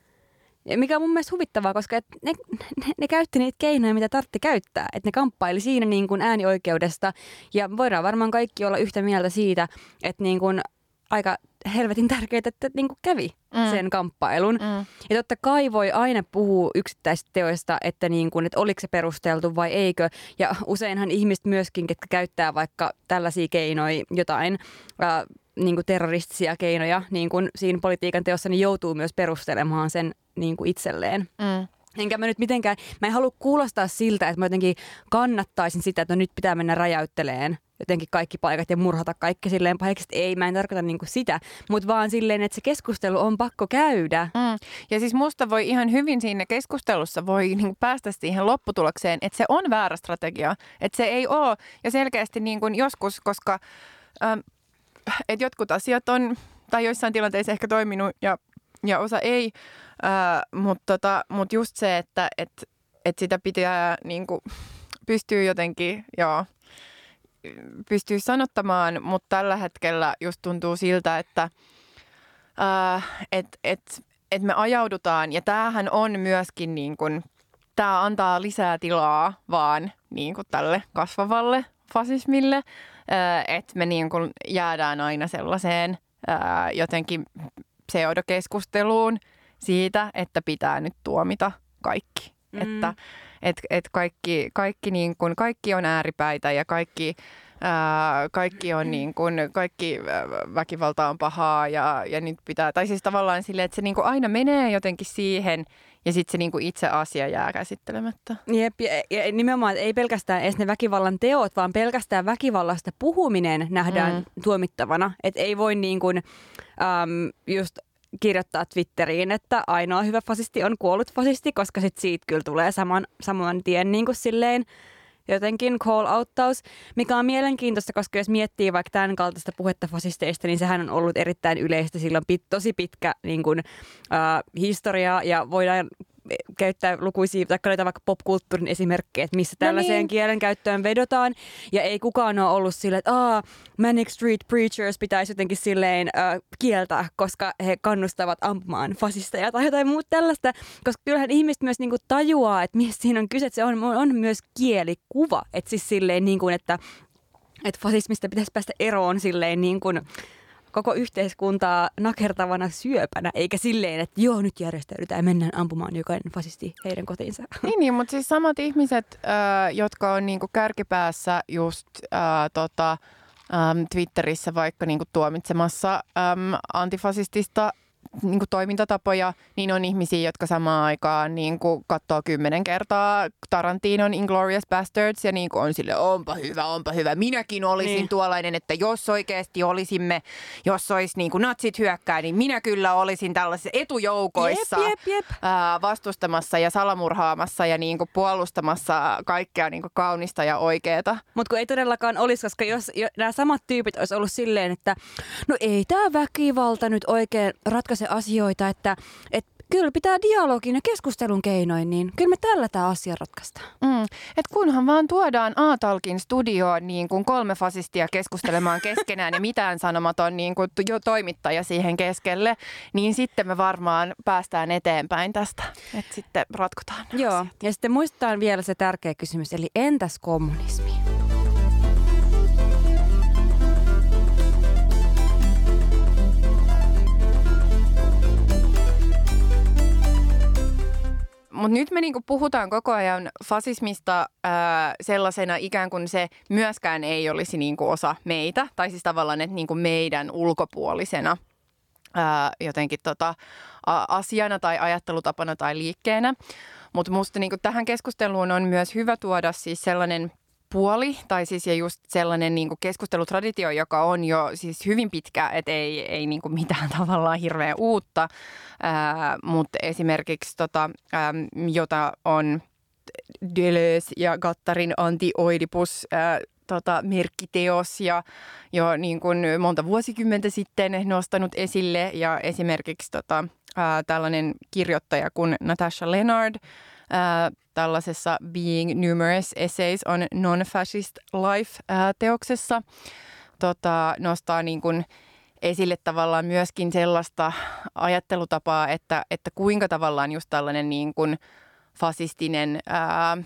mikä on mun mielestä huvittavaa, koska et ne, ne, ne käytti niitä keinoja, mitä tartti käyttää. Että ne kamppaili siinä niin kuin äänioikeudesta. Ja voidaan varmaan kaikki olla yhtä mieltä siitä, että niin kuin aika helvetin tärkeää, että niin kuin kävi mm. sen kamppailun. Mm. Ja totta kai voi aina puhua yksittäisistä teoista, että, niin kuin, että oliko se perusteltu vai eikö. Ja useinhan ihmiset myöskin, ketkä käyttää vaikka tällaisia keinoja, jotain äh, niin kuin terroristisia keinoja niin kuin siinä politiikan teossa, niin joutuu myös perustelemaan sen niin kuin itselleen. Mm. Enkä mä nyt mitenkään, mä en halua kuulostaa siltä, että mä jotenkin kannattaisin sitä, että no nyt pitää mennä räjäytteleen jotenkin kaikki paikat ja murhata kaikki silleen pahiksi. Ei, mä en tarkoita niinku sitä, mutta vaan silleen, että se keskustelu on pakko käydä. Mm. Ja siis musta voi ihan hyvin siinä keskustelussa voi niinku päästä siihen lopputulokseen, että se on väärä strategia. Että se ei ole. Ja selkeästi niinku joskus, koska ähm, et jotkut asiat on, tai joissain tilanteissa ehkä toiminut ja, ja osa ei, mutta tota, mut just se, että et, et sitä pitää niinku, pystyy jotenkin, joo, pystyy sanottamaan, mutta tällä hetkellä just tuntuu siltä, että äh, et, et, et me ajaudutaan, ja tämähän on myöskin niin kuin, tämä antaa lisää tilaa vaan niin kuin tälle kasvavalle fasismille, äh, että me niin kuin jäädään aina sellaiseen äh, jotenkin pseudokeskusteluun siitä, että pitää nyt tuomita kaikki. Mm. Että et, et kaikki, kaikki, niin kun, kaikki on ääripäitä ja kaikki, ää, kaikki on niin kun, kaikki väkivalta on pahaa ja, ja nyt pitää, tai siis tavallaan silleen, että se niin aina menee jotenkin siihen ja sitten se niin itse asia jää käsittelemättä. Jep, ja, ja nimenomaan ei pelkästään edes ne väkivallan teot, vaan pelkästään väkivallasta puhuminen nähdään mm. tuomittavana. Että ei voi niin kuin, äm, just kirjoittaa Twitteriin, että ainoa hyvä fasisti on kuollut fasisti, koska sit siitä kyllä tulee saman, saman tien niin kuin silleen jotenkin call-outtaus, mikä on mielenkiintoista, koska jos miettii vaikka tämän kaltaista puhetta fasisteista, niin sehän on ollut erittäin yleistä silloin pit, tosi pitkä niin kuin, äh, historia ja voidaan käyttää lukuisia, tai löytää vaikka popkulttuurin esimerkkejä, että missä tällaiseen no niin. kielen käyttöön vedotaan. Ja ei kukaan ole ollut silleen, että Aa, Manic Street Preachers pitäisi jotenkin silleen äh, kieltää, koska he kannustavat ampumaan fasisteja tai jotain muuta tällaista. Koska kyllähän ihmiset myös niinku tajuaa, että mistä siinä on kyse, että se on, on myös kielikuva. Että siis silleen niin kuin, että, että fasismista pitäisi päästä eroon silleen niin kuin, koko yhteiskuntaa nakertavana syöpänä, eikä silleen, että joo, nyt järjestäydytään ja mennään ampumaan jokainen fasisti heidän kotiinsa. Niin, niin mutta siis samat ihmiset, äh, jotka on niinku kärkipäässä just äh, tota, ähm, Twitterissä vaikka niinku tuomitsemassa ähm, antifasistista niin kuin toimintatapoja, niin on ihmisiä, jotka samaan aikaan niin kuin katsoo kymmenen kertaa Tarantinon Inglourious Bastards ja niin kuin on sille onpa hyvä, onpa hyvä. Minäkin olisin niin. tuollainen, että jos oikeasti olisimme, jos olisi niin kuin natsit hyökkää, niin minä kyllä olisin tällaisissa etujoukoissa jep, jep, jep. Ää, vastustamassa ja salamurhaamassa ja niin kuin puolustamassa kaikkea niin kuin kaunista ja oikeeta. Mutta kun ei todellakaan olisi, koska jos nämä samat tyypit olisi ollut silleen, että no ei tämä väkivalta nyt oikein ratkaise asioita, että, että kyllä pitää dialogin ja keskustelun keinoin, niin kyllä me tällä tämä asia ratkaistaan. Mm. Et kunhan vaan tuodaan Aatalkin studioon niin kuin kolme fasistia keskustelemaan keskenään ja mitään sanomaton niin kuin jo toimittaja siihen keskelle, niin sitten me varmaan päästään eteenpäin tästä. Että sitten ratkotaan Joo, asiat. ja sitten muistetaan vielä se tärkeä kysymys, eli entäs kommunismi? Mutta nyt me niinku puhutaan koko ajan fasismista ää, sellaisena ikään kuin se myöskään ei olisi niinku osa meitä. Tai siis tavallaan, että niinku meidän ulkopuolisena ää, jotenkin tota, a, asiana tai ajattelutapana tai liikkeenä. Mutta minusta niinku tähän keskusteluun on myös hyvä tuoda siis sellainen puoli, tai siis ja just sellainen niin keskustelutraditio, joka on jo siis hyvin pitkä, että ei, ei niin mitään tavallaan hirveän uutta, ää, mutta esimerkiksi tota, ää, jota on Deleuze ja Gattarin Anti-Oidipus ää, tota, merkkiteos ja jo niin kuin monta vuosikymmentä sitten nostanut esille. Ja esimerkiksi tota, ää, tällainen kirjoittaja kuin Natasha ää, tällaisessa Being Numerous Essays on Non-Fascist Life-teoksessa tota, nostaa niin kuin esille tavallaan myöskin sellaista ajattelutapaa, että, että kuinka tavallaan just tällainen niin kuin fasistinen ää,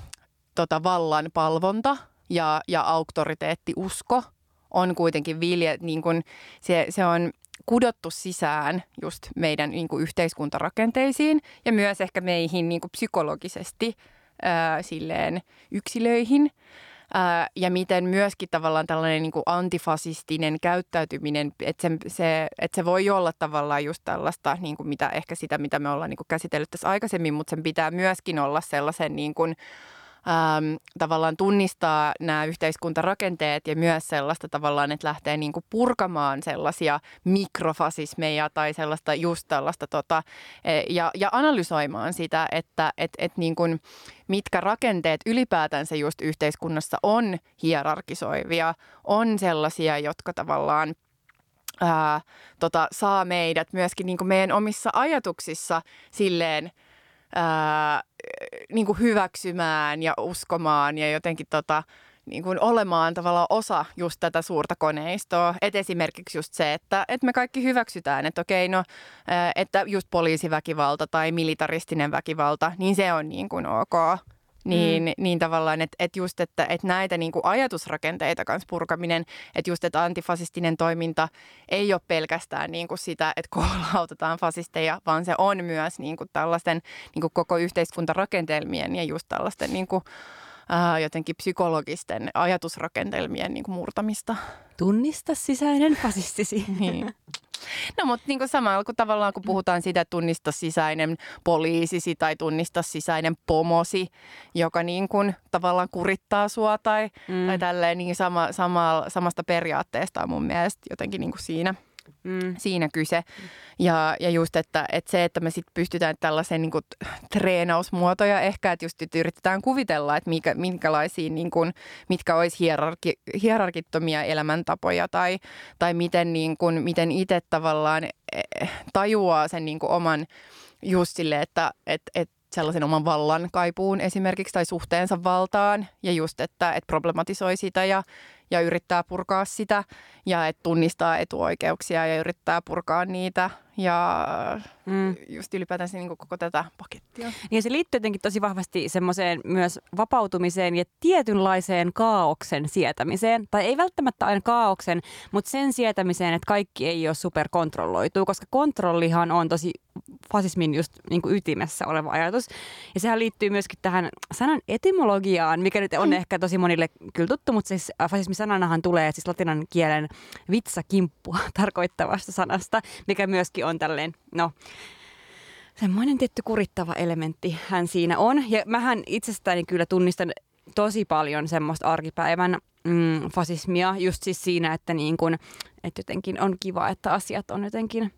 tota, vallan palvonta ja, ja auktoriteettiusko on kuitenkin vilje, niin kuin se, se on kudottu sisään just meidän niin kuin yhteiskuntarakenteisiin ja myös ehkä meihin niin kuin psykologisesti ää, silleen yksilöihin. Ää, ja miten myöskin tavallaan tällainen niin kuin antifasistinen käyttäytyminen, että se, se, että se voi olla tavallaan just tällaista, niin kuin mitä, ehkä sitä, mitä me ollaan niin kuin käsitellyt tässä aikaisemmin, mutta sen pitää myöskin olla sellaisen niin kuin, ähm, tavallaan tunnistaa nämä yhteiskuntarakenteet ja myös sellaista tavallaan, että lähtee niin kuin purkamaan sellaisia mikrofasismeja tai sellaista just tällaista tota, e, ja, ja analysoimaan sitä, että et, et niin kuin, mitkä rakenteet ylipäätänsä just yhteiskunnassa on hierarkisoivia, on sellaisia, jotka tavallaan ää, tota, saa meidät myöskin niin kuin meidän omissa ajatuksissa silleen – ää, niin kuin hyväksymään ja uskomaan ja jotenkin tota, niin kuin olemaan tavallaan osa just tätä suurta koneistoa. Et esimerkiksi just se, että, että me kaikki hyväksytään, että okei, no, että just poliisiväkivalta tai militaristinen väkivalta, niin se on niin kuin ok. Niin, mm. niin tavallaan, että et just, että et näitä niinku ajatusrakenteita kanssa purkaminen, että just, että antifasistinen toiminta ei ole pelkästään niinku sitä, että koulautetaan fasisteja, vaan se on myös niinku tällaisten niinku koko yhteiskuntarakentelmien ja just tällaisten niinku, ää, jotenkin psykologisten ajatusrakentelmien niinku murtamista. Tunnista sisäinen fasistisi. niin. No mutta niin kuin samalla kun tavallaan kun puhutaan siitä, että tunnista sisäinen poliisisi tai tunnista sisäinen pomosi, joka niin kuin tavallaan kurittaa sua tai, mm. tai tälleen, niin sama, sama, samasta periaatteesta on mun mielestä jotenkin niin kuin siinä – mm. siinä kyse. Ja, ja just, että, että se, että me sitten pystytään tällaisen niin kuin, treenausmuotoja ehkä, että just että yritetään kuvitella, että mikä, minkälaisia, niin kuin, mitkä olisi hierarki, hierarkittomia elämäntapoja tai, tai miten, niin kuin, miten itse tavallaan eh, tajuaa sen niin kuin oman just sille, että et, et sellaisen oman vallan kaipuun esimerkiksi tai suhteensa valtaan ja just, että, että problematisoi sitä ja, ja yrittää purkaa sitä ja että tunnistaa etuoikeuksia ja yrittää purkaa niitä ja mm. just ylipäätään niin koko tätä pakettia. Niin se liittyy jotenkin tosi vahvasti semmoiseen myös vapautumiseen ja tietynlaiseen kaauksen sietämiseen. Tai ei välttämättä aina kaauksen, mutta sen sietämiseen, että kaikki ei ole superkontrolloitu, koska kontrollihan on tosi fasismin just niin kuin ytimessä oleva ajatus. Ja sehän liittyy myöskin tähän sanan etymologiaan, mikä nyt on mm. ehkä tosi monille kyllä tuttu, mutta siis fasismisananahan tulee siis latinan kielen vitsakimppua tarkoittavasta sanasta, mikä myöskin on tälleen, no semmoinen tietty kurittava elementti hän siinä on. Ja mähän itsestäni kyllä tunnistan tosi paljon semmoista arkipäivän mm, fasismia just siis siinä, että, niin kun, että jotenkin on kiva, että asiat on jotenkin...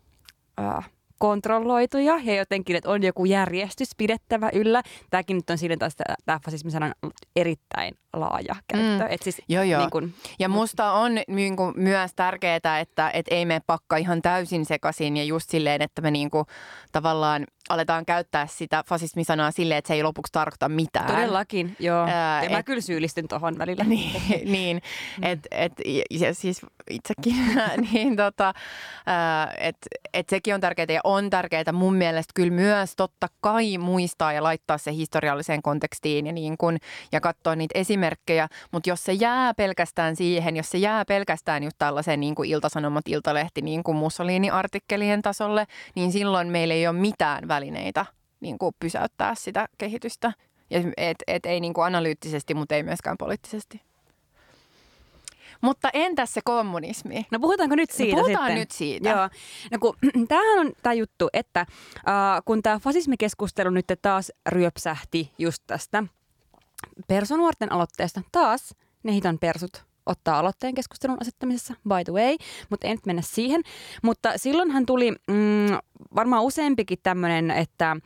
Äh, kontrolloituja ja jotenkin, että on joku järjestys pidettävä yllä. Tämäkin nyt on silleen taas tämä fasismi-sanan erittäin laaja käyttö. Mm. Et siis, joo, joo. Niin kun, ja musta on niin kun, myös tärkeää, että et ei me pakka ihan täysin sekaisin ja just silleen, että me niin kun, tavallaan aletaan käyttää sitä fasismisanaa silleen, että se ei lopuksi tarkoita mitään. Todellakin, joo. Ää, ja et, mä kyllä syyllistyn tuohon välillä. Niin, niin mm. että et, ja siis itsekin, niin tota, että et sekin on tärkeää ja on tärkeää mun mielestä kyllä myös totta kai muistaa ja laittaa se historialliseen kontekstiin ja, niin kun, ja katsoa niitä esimerkkejä, mutta jos se jää pelkästään siihen, jos se jää pelkästään just tällaisen niin kuin iltasanomat, iltalehti, niin kuin Mussolini-artikkelien tasolle, niin silloin meillä ei ole mitään välineitä niin kuin pysäyttää sitä kehitystä. Ja et, et ei niin kuin analyyttisesti, mutta ei myöskään poliittisesti. Mutta entäs se kommunismi? No puhutaanko nyt siitä no puhutaan sitten? nyt siitä. Joo. No kun, tämähän on tämä juttu, että äh, kun tämä fasismikeskustelu nyt taas ryöpsähti just tästä personuorten aloitteesta, taas ne hitan persut ottaa aloitteen keskustelun asettamisessa, by the way, mutta en nyt mennä siihen. Mutta silloinhan tuli mm, varmaan useampikin tämmöinen, että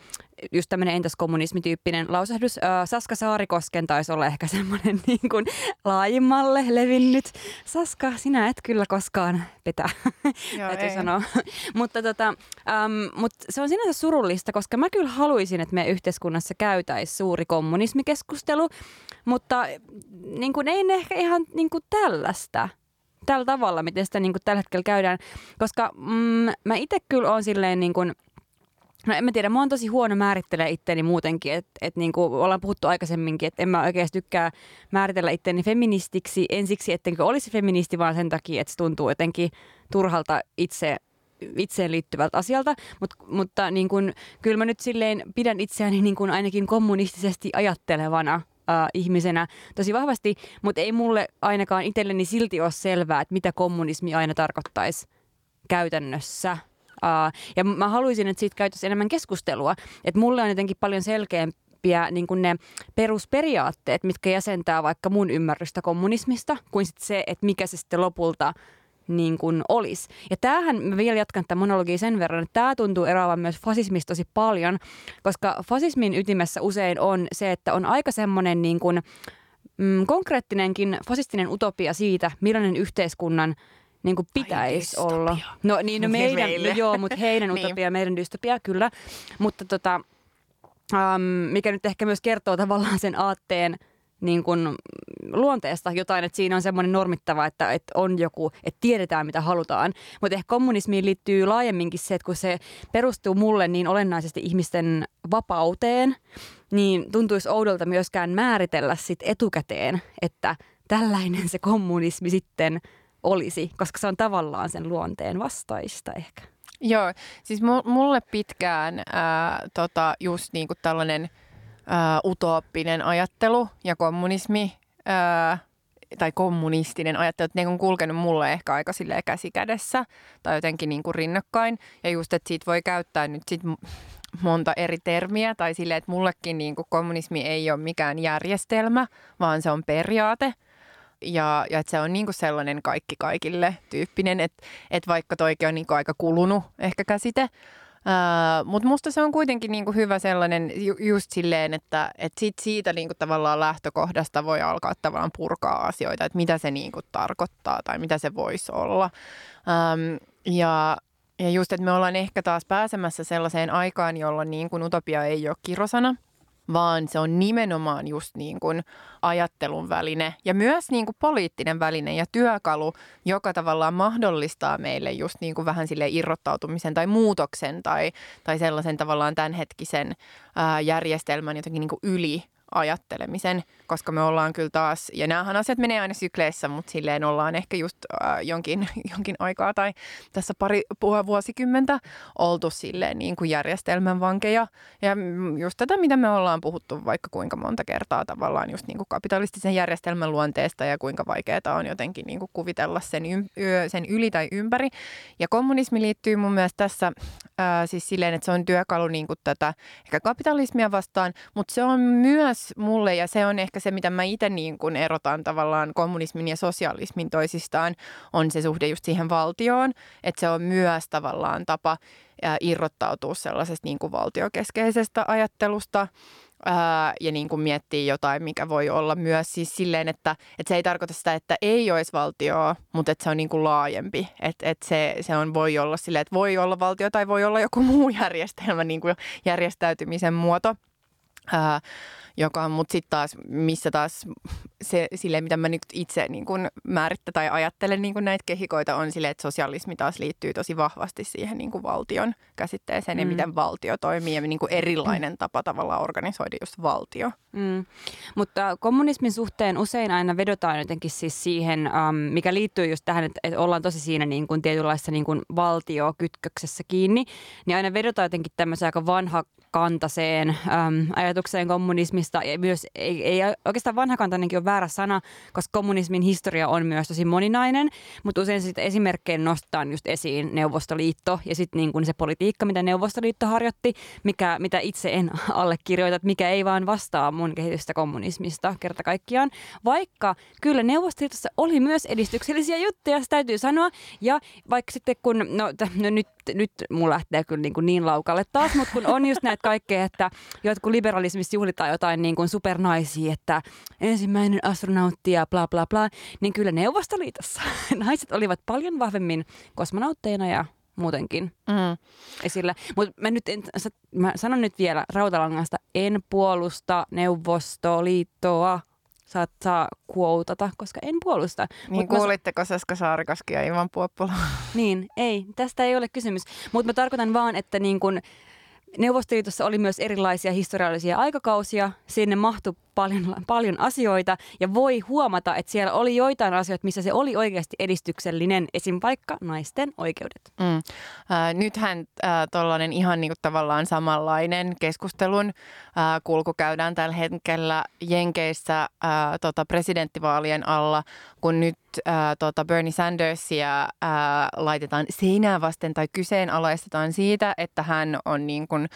just tämmöinen entäs kommunismityyppinen lausahdus. Saska Saarikosken taisi olla ehkä semmoinen niin kuin laajimmalle levinnyt. Saska, sinä et kyllä koskaan petä, täytyy sanoa. mutta, tota, um, mutta se on sinänsä surullista, koska mä kyllä haluaisin, että me yhteiskunnassa käytäisiin suuri kommunismikeskustelu, mutta niin kuin, ei ne ehkä ihan niin kuin tällaista tällä tavalla, miten sitä niin kuin tällä hetkellä käydään. Koska mm, mä itse kyllä on silleen niin kuin, No en mä tiedä, mä oon tosi huono määrittelee itteni muutenkin, että et niin kuin ollaan puhuttu aikaisemminkin, että en mä oikeasti tykkää määritellä itteni feministiksi ensiksi, ettenkö olisi feministi, vaan sen takia, että se tuntuu jotenkin turhalta itse itseen liittyvältä asialta, Mut, mutta niin kun, kyllä mä nyt silleen pidän itseäni niin kun ainakin kommunistisesti ajattelevana äh, ihmisenä tosi vahvasti, mutta ei mulle ainakaan itselleni silti ole selvää, että mitä kommunismi aina tarkoittaisi käytännössä. Uh, ja mä haluaisin, että siitä käytäisiin enemmän keskustelua. Että mulle on jotenkin paljon selkeämpiä niin kuin ne perusperiaatteet, mitkä jäsentää vaikka mun ymmärrystä kommunismista, kuin sit se, että mikä se sitten lopulta niin kuin olisi. Ja tämähän, mä vielä jatkan tätä monologia sen verran, että tämä tuntuu eroavan myös fasismista tosi paljon, koska fasismin ytimessä usein on se, että on aika semmoinen niin kuin, mm, konkreettinenkin fasistinen utopia siitä, millainen yhteiskunnan niin kuin pitäisi Ai, olla. No niin, no meidän, no joo, mutta heidän niin. utopia, meidän dystopia, kyllä. Mutta tota, um, mikä nyt ehkä myös kertoo tavallaan sen aatteen – niin kuin luonteesta jotain, että siinä on semmoinen normittava, että, että on joku, että tiedetään mitä halutaan. Mutta ehkä kommunismiin liittyy laajemminkin se, että kun se perustuu mulle niin olennaisesti ihmisten vapauteen, niin tuntuisi oudolta myöskään määritellä sit etukäteen, että tällainen se kommunismi sitten olisi, koska se on tavallaan sen luonteen vastaista ehkä. Joo, siis mulle pitkään ää, tota, just niin kuin tällainen – ää, utooppinen ajattelu ja kommunismi ää, tai kommunistinen ajattelu, että ne on kulkenut mulle ehkä aika silleen käsi kädessä tai jotenkin niin kuin rinnakkain. Ja just, että siitä voi käyttää nyt sit monta eri termiä tai silleen, että mullekin niin kuin kommunismi ei ole mikään järjestelmä, vaan se on periaate. Ja, ja että se on niin kuin sellainen kaikki kaikille tyyppinen, että, että vaikka toikin on niin kuin aika kulunut ehkä käsite, Mutta musta se on kuitenkin niinku hyvä sellainen ju- just silleen, että et sit siitä niinku tavallaan lähtökohdasta voi alkaa tavallaan purkaa asioita, että mitä se niinku tarkoittaa tai mitä se voisi olla. Um, ja, ja just, että me ollaan ehkä taas pääsemässä sellaiseen aikaan, jolloin niin kuin utopia ei ole kirosana – vaan se on nimenomaan just niin kuin ajattelun väline ja myös niin kuin poliittinen väline ja työkalu, joka tavallaan mahdollistaa meille just niin kuin vähän sille irrottautumisen tai muutoksen tai, tai sellaisen tavallaan tämänhetkisen ää, järjestelmän jotenkin niin kuin yli ajattelemisen, koska me ollaan kyllä taas, ja näähän asiat menee aina sykleissä, mutta silleen ollaan ehkä just äh, jonkin, jonkin aikaa tai tässä pari vuosikymmentä oltu silleen niin kuin järjestelmän vankeja. Ja just tätä, mitä me ollaan puhuttu vaikka kuinka monta kertaa tavallaan just niin kuin kapitalistisen järjestelmän luonteesta ja kuinka vaikeaa on jotenkin niin kuin kuvitella sen, sen yli tai ympäri. Ja kommunismi liittyy mun mielestä tässä ää, siis silleen, että se on työkalu niin kuin tätä ehkä kapitalismia vastaan, mutta se on myös mulle, ja se on ehkä se, mitä mä itse niin kuin erotan tavallaan kommunismin ja sosialismin toisistaan, on se suhde just siihen valtioon, että se on myös tavallaan tapa irrottautua sellaisesta niin kuin valtiokeskeisestä ajattelusta ja niin kuin miettii jotain, mikä voi olla myös siis silleen, että, että se ei tarkoita sitä, että ei olisi valtioa, mutta että se on niin kuin laajempi. Että, että se, se on, voi olla silleen, että voi olla valtio tai voi olla joku muu järjestelmä, niin kuin järjestäytymisen muoto. Ää, joka on, mutta sitten taas, missä taas se, sille, mitä mä nyt itse niin kun määrittä tai ajattelen niin kun näitä kehikoita, on sille, että sosialismi taas liittyy tosi vahvasti siihen niin kuin valtion käsitteeseen mm. ja miten valtio toimii ja niin kuin erilainen tapa tavallaan organisoida just valtio. Mm. Mutta kommunismin suhteen usein aina vedotaan jotenkin siis siihen, um, mikä liittyy just tähän, että, että ollaan tosi siinä niin kuin tietynlaisessa niin kuin valtiokytköksessä kiinni, niin aina vedotaan jotenkin tämmöisen aika vanha vanhakantaiseen äm, ajatukseen kommunismista. Ja myös, ei, ei oikeastaan vanhakantainenkin ole väärä sana, koska kommunismin historia on myös tosi moninainen, mutta usein sitten esimerkkejä nostetaan just esiin Neuvostoliitto ja sitten niin se politiikka, mitä Neuvostoliitto harjoitti, mikä, mitä itse en allekirjoita, mikä ei vaan vastaa mun kehitystä kommunismista kerta kaikkiaan. Vaikka kyllä Neuvostoliitossa oli myös edistyksellisiä juttuja, se täytyy sanoa. Ja vaikka sitten kun, no, t- no nyt, nyt mulla lähtee kyllä niin, kuin niin laukalle taas, mutta kun on just näitä kaikkea, että jotkut liberalismissa juhlitaan jotain niin kuin supernaisia, että ensimmäinen astronautti ja bla bla bla, niin kyllä Neuvostoliitossa naiset olivat paljon vahvemmin kosmonautteina ja muutenkin mm. esillä. Mutta mä, nyt mä sanon nyt vielä rautalangasta, en puolusta Neuvostoliittoa saat saa kuoutata, koska en puolusta. Niin Mut kuulitteko mä... Saska Saarikoski ja Ivan Puoppula? Niin, ei. Tästä ei ole kysymys. Mutta mä tarkoitan vaan, että niin kun Neuvostoliitossa oli myös erilaisia historiallisia aikakausia. Sinne mahtui paljon, paljon asioita ja voi huomata, että siellä oli joitain asioita, missä se oli oikeasti edistyksellinen, esim. vaikka naisten oikeudet. Mm. Äh, nythän äh, tuollainen ihan niinku tavallaan samanlainen keskustelun äh, kulku käydään tällä hetkellä Jenkeissä äh, tota presidenttivaalien alla, kun nyt äh, tota Bernie Sandersia äh, laitetaan seinää vasten tai kyseenalaistetaan siitä, että hän on niin kuin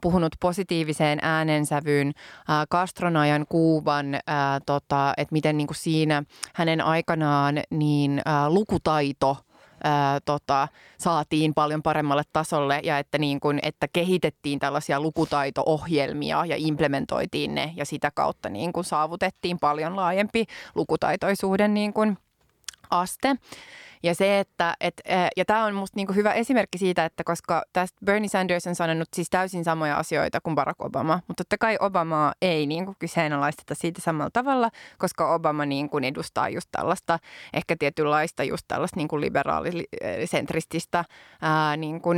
puhunut positiiviseen äänensävyyn äh, Castronajan Kuuban, äh, tota, että miten niin kuin siinä hänen aikanaan niin äh, lukutaito ää, tota, saatiin paljon paremmalle tasolle ja että, niin kun, että kehitettiin tällaisia lukutaito-ohjelmia ja implementoitiin ne ja sitä kautta niin kun saavutettiin paljon laajempi lukutaitoisuuden niin kun aste. Ja se, että, et, ja tämä on musta niinku hyvä esimerkki siitä, että koska tästä Bernie Sanders on sanonut siis täysin samoja asioita kuin Barack Obama, mutta totta kai Obamaa ei niinku kyseenalaisteta siitä samalla tavalla, koska Obama niinku edustaa just tällaista ehkä tietynlaista just tällaista niinku liberaalisentrististä ää, niinku,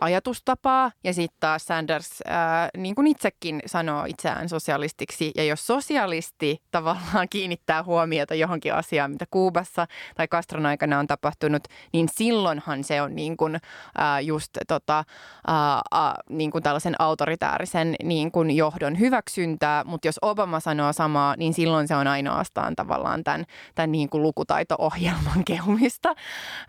ajatustapaa. Ja sitten taas Sanders ää, niin kuin itsekin sanoo itseään sosialistiksi. Ja jos sosialisti tavallaan kiinnittää huomiota johonkin asiaan, mitä Kuubassa tai Castron aikana on tapahtunut, niin silloinhan se on niin kuin, ää, just tota, ää, ää, niin kuin tällaisen autoritäärisen niin kuin johdon hyväksyntää, mutta jos Obama sanoo samaa, niin silloin se on ainoastaan tavallaan tämän, tämän niin kuin lukutaito-ohjelman kehumista,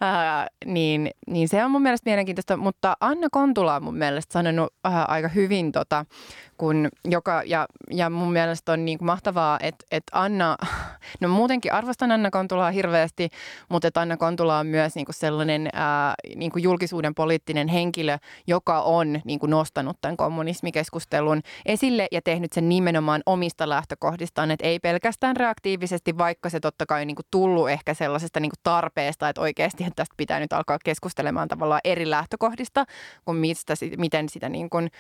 ää, niin, niin se on mun mielestä mielenkiintoista, mutta Anna Kontula on mun mielestä sanonut äh, aika hyvin, tota, kun joka, ja, ja mun mielestä on niin mahtavaa, että, että Anna, no muutenkin arvostan Anna Kontulaa hirveästi, mutta että Anna Kontula on myös niin kuin sellainen äh, niin kuin julkisuuden poliittinen henkilö, joka on niin kuin nostanut tämän kommunismikeskustelun esille ja tehnyt sen nimenomaan omista lähtökohdistaan, että ei pelkästään reaktiivisesti, vaikka se totta kai on niin kuin tullut ehkä sellaisesta niin kuin tarpeesta, että oikeasti että tästä pitää nyt alkaa keskustelemaan tavallaan eri lähtökohdista, kuin mistä, miten sitä niin kuin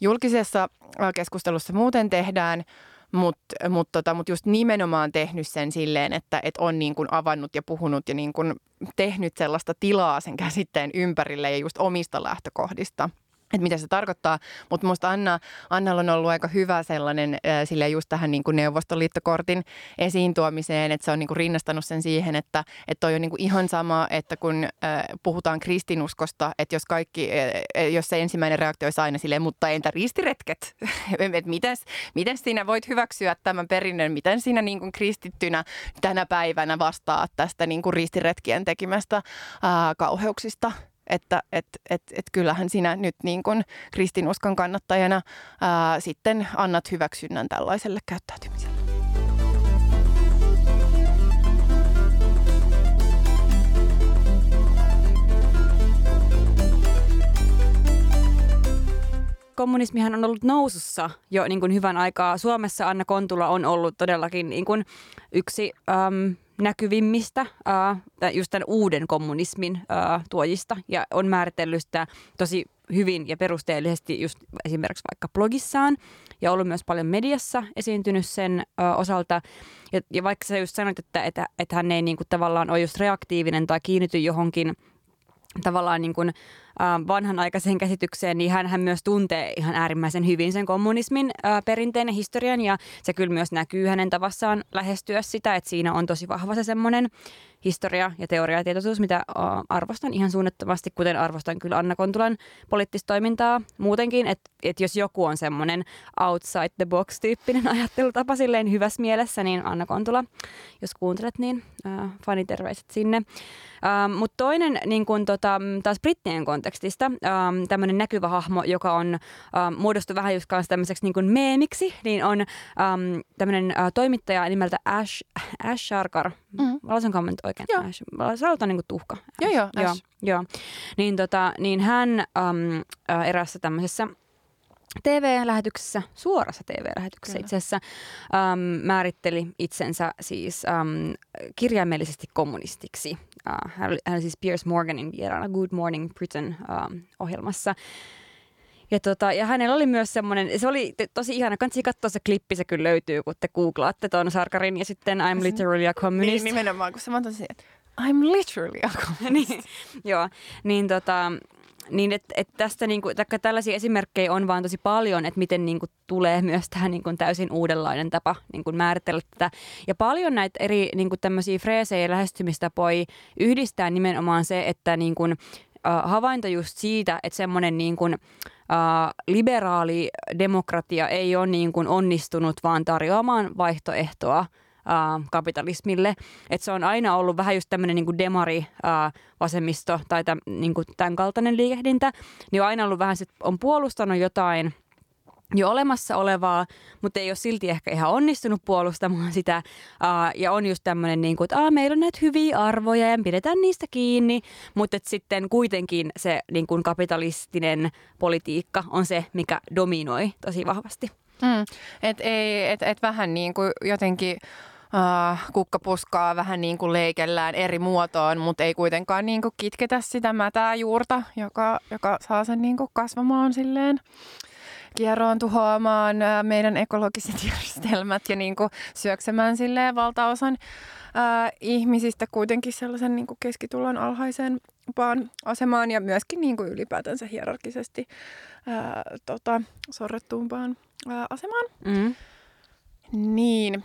julkisessa keskustelussa muuten tehdään. Mutta mut tota, mut just nimenomaan tehnyt sen silleen, että et on niin kuin avannut ja puhunut ja niin kuin tehnyt sellaista tilaa sen käsitteen ympärille ja just omista lähtökohdista. Että mitä se tarkoittaa. Mutta minusta Anna, Annalla on ollut aika hyvä sellainen sille just tähän niin kuin Neuvostoliittokortin esiin tuomiseen, että se on niin kuin rinnastanut sen siihen, että, että toi on niin kuin ihan sama, että kun äh, puhutaan kristinuskosta, että jos kaikki, äh, jos se ensimmäinen reaktio olisi aina silleen, mutta entä ristiretket? että mitäs, miten sinä voit hyväksyä tämän perinnön, miten sinä niin kuin kristittynä tänä päivänä vastaa tästä niin kuin ristiretkien tekemästä äh, kauheuksista? Että et, et, et kyllähän sinä nyt niin kuin kristinuskon kannattajana ää, sitten annat hyväksynnän tällaiselle käyttäytymiselle. kommunismihan on ollut nousussa jo niin kuin hyvän aikaa. Suomessa Anna Kontula on ollut todellakin niin kuin yksi äm, näkyvimmistä äh, just tämän uuden kommunismin äh, tuojista ja on määritellyt sitä tosi hyvin ja perusteellisesti just esimerkiksi vaikka blogissaan ja ollut myös paljon mediassa esiintynyt sen äh, osalta. Ja, ja vaikka sä just sanoit, että, että, että hän ei niin kuin tavallaan ole just reaktiivinen tai kiinnity johonkin tavallaan niin kuin, vanhanaikaiseen käsitykseen, niin hän, hän myös tuntee ihan äärimmäisen hyvin sen kommunismin äh, perinteen ja historian ja se kyllä myös näkyy hänen tavassaan lähestyä sitä, että siinä on tosi vahva se semmoinen historia ja teoriatietoisuus, mitä arvostan ihan suunnattomasti, kuten arvostan kyllä Anna Kontulan poliittista toimintaa muutenkin, että et jos joku on semmoinen outside the box tyyppinen ajattelutapa silleen hyvässä mielessä, niin Anna Kontula, jos kuuntelet, niin äh, faniterveiset sinne. Ähm, Mutta toinen niin kun, tota, taas brittien kontekstista, ähm, tämmöinen näkyvä hahmo, joka on ähm, muodostu vähän just kanssa tämmöiseksi niin kuin meemiksi, niin on ähm, tämmöinen äh, toimittaja nimeltä Ash, Ash Sharkar. Mm. Lausanko mä nyt oikein? Joo. Ash. Olet niin kuin tuhka. Ash. Joo, joo, Ash. joo. joo. Niin, tota, niin hän ähm, äh, erässä tämmöisessä TV-lähetyksessä, suorassa TV-lähetyksessä Kyllä. itse asiassa, ähm, määritteli itsensä siis ähm, kirjaimellisesti kommunistiksi. Äh, hän, oli, hän oli siis Piers Morganin vieraana Good Morning Britain ähm, ohjelmassa. Ja, tota, ja hänellä oli myös semmoinen, se oli tosi ihana, kannattaa katsoa se klippi, se kyllä löytyy, kun te googlaatte tuon Sarkarin ja sitten I'm literally a communist. Niin, nimenomaan, kun sä mä että I'm literally a communist. niin, joo, niin tota, niin että et tästä niinku, tällaisia esimerkkejä on vaan tosi paljon, että miten niinku tulee myös tähän niinku täysin uudenlainen tapa niinku määritellä tätä. Ja paljon näitä eri niinku tämmöisiä freesejä ja lähestymistapoja yhdistää nimenomaan se, että niinku, havainto just siitä, että semmoinen niin kuin, uh, liberaali demokratia ei ole niin kuin onnistunut vaan tarjoamaan vaihtoehtoa äh, kapitalismille. Et se on aina ollut vähän just tämmöinen niin demari äh, vasemmisto tai täm, niin kuin tämän kaltainen liikehdintä, niin on aina ollut vähän sit, on puolustanut jotain jo olemassa olevaa, mutta ei ole silti ehkä ihan onnistunut puolustamaan sitä. Uh, ja on just tämmöinen, niin kuin, että uh, meillä on näitä hyviä arvoja ja pidetään niistä kiinni, mutta sitten kuitenkin se niin kuin kapitalistinen politiikka on se, mikä dominoi tosi vahvasti. Mm. Et, ei, et, et vähän niin kuin jotenkin uh, kukkapuskaa vähän niin kuin leikellään eri muotoon, mutta ei kuitenkaan niin kuin kitketä sitä mätää juurta, joka, joka saa sen niin kuin kasvamaan silleen kierroon tuhoamaan meidän ekologiset järjestelmät ja niin kuin syöksemään silleen valtaosan ää, ihmisistä kuitenkin sellaisen niin kuin keskitulon alhaisempaan asemaan ja myöskin niin kuin ylipäätänsä hierarkisesti ää, tota, sorrettuumpaan ää, asemaan. Mm. Niin.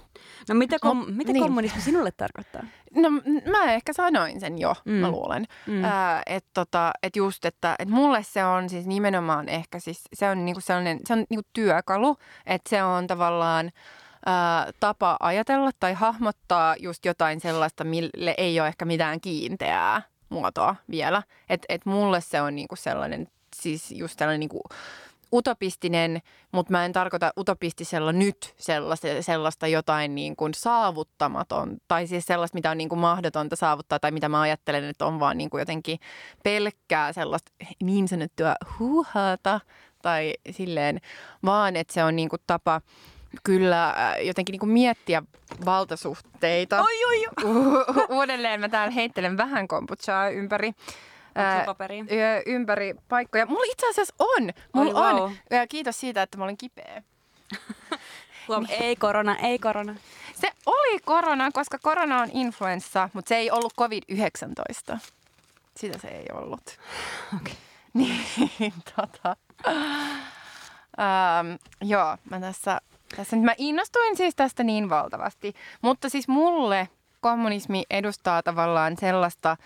No mitä, kom- Mo- mitä niin. kommunismi sinulle tarkoittaa? No mä ehkä sanoin sen jo, mm. mä luulen. Mm. Äh, että tota, et just, että et mulle se on siis nimenomaan ehkä siis, se on niinku sellainen, se on niinku työkalu, että se on tavallaan ää, tapa ajatella tai hahmottaa just jotain sellaista, mille ei ole ehkä mitään kiinteää muotoa vielä. Että et mulle se on niinku sellainen, siis just tällainen niinku utopistinen, mutta mä en tarkoita utopistisella nyt sellaista, sellaista jotain niin kuin saavuttamaton, tai siis sellaista, mitä on niin kuin mahdotonta saavuttaa, tai mitä mä ajattelen, että on vaan niin kuin jotenkin pelkkää sellaista niin sanottua huuhaata, tai silleen, vaan että se on niin kuin tapa kyllä äh, jotenkin niin kuin miettiä valtasuhteita. Oi, oi, oi. Uudelleen mä täällä heittelen vähän kombuchaa ympäri paperi? ympäri paikkoja. Mulla itse asiassa on. Mulla on. Wow. Kiitos siitä, että mä olin kipeä. Huom, ei korona, ei korona. Se oli korona, koska korona on influenssa, mutta se ei ollut COVID-19. Sitä se ei ollut. Okay. Niin, tota. Ähm, joo, mä tässä, tässä nyt mä innostuin siis tästä niin valtavasti. Mutta siis mulle kommunismi edustaa tavallaan sellaista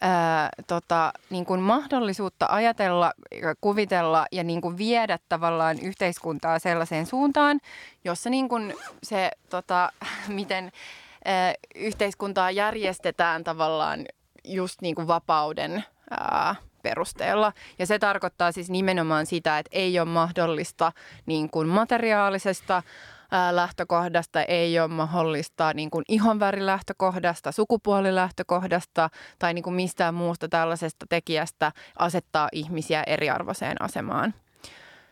ää, tota, niin kuin mahdollisuutta ajatella, kuvitella ja niin kuin viedä tavallaan yhteiskuntaa sellaiseen suuntaan, jossa niin kuin se, tota, miten ää, yhteiskuntaa järjestetään tavallaan just niin kuin vapauden ää, perusteella. Ja se tarkoittaa siis nimenomaan sitä, että ei ole mahdollista niin kuin materiaalisesta lähtökohdasta, ei ole mahdollista niin kuin ihonvärilähtökohdasta, sukupuolilähtökohdasta tai niin kuin mistään muusta tällaisesta tekijästä asettaa ihmisiä eriarvoiseen asemaan.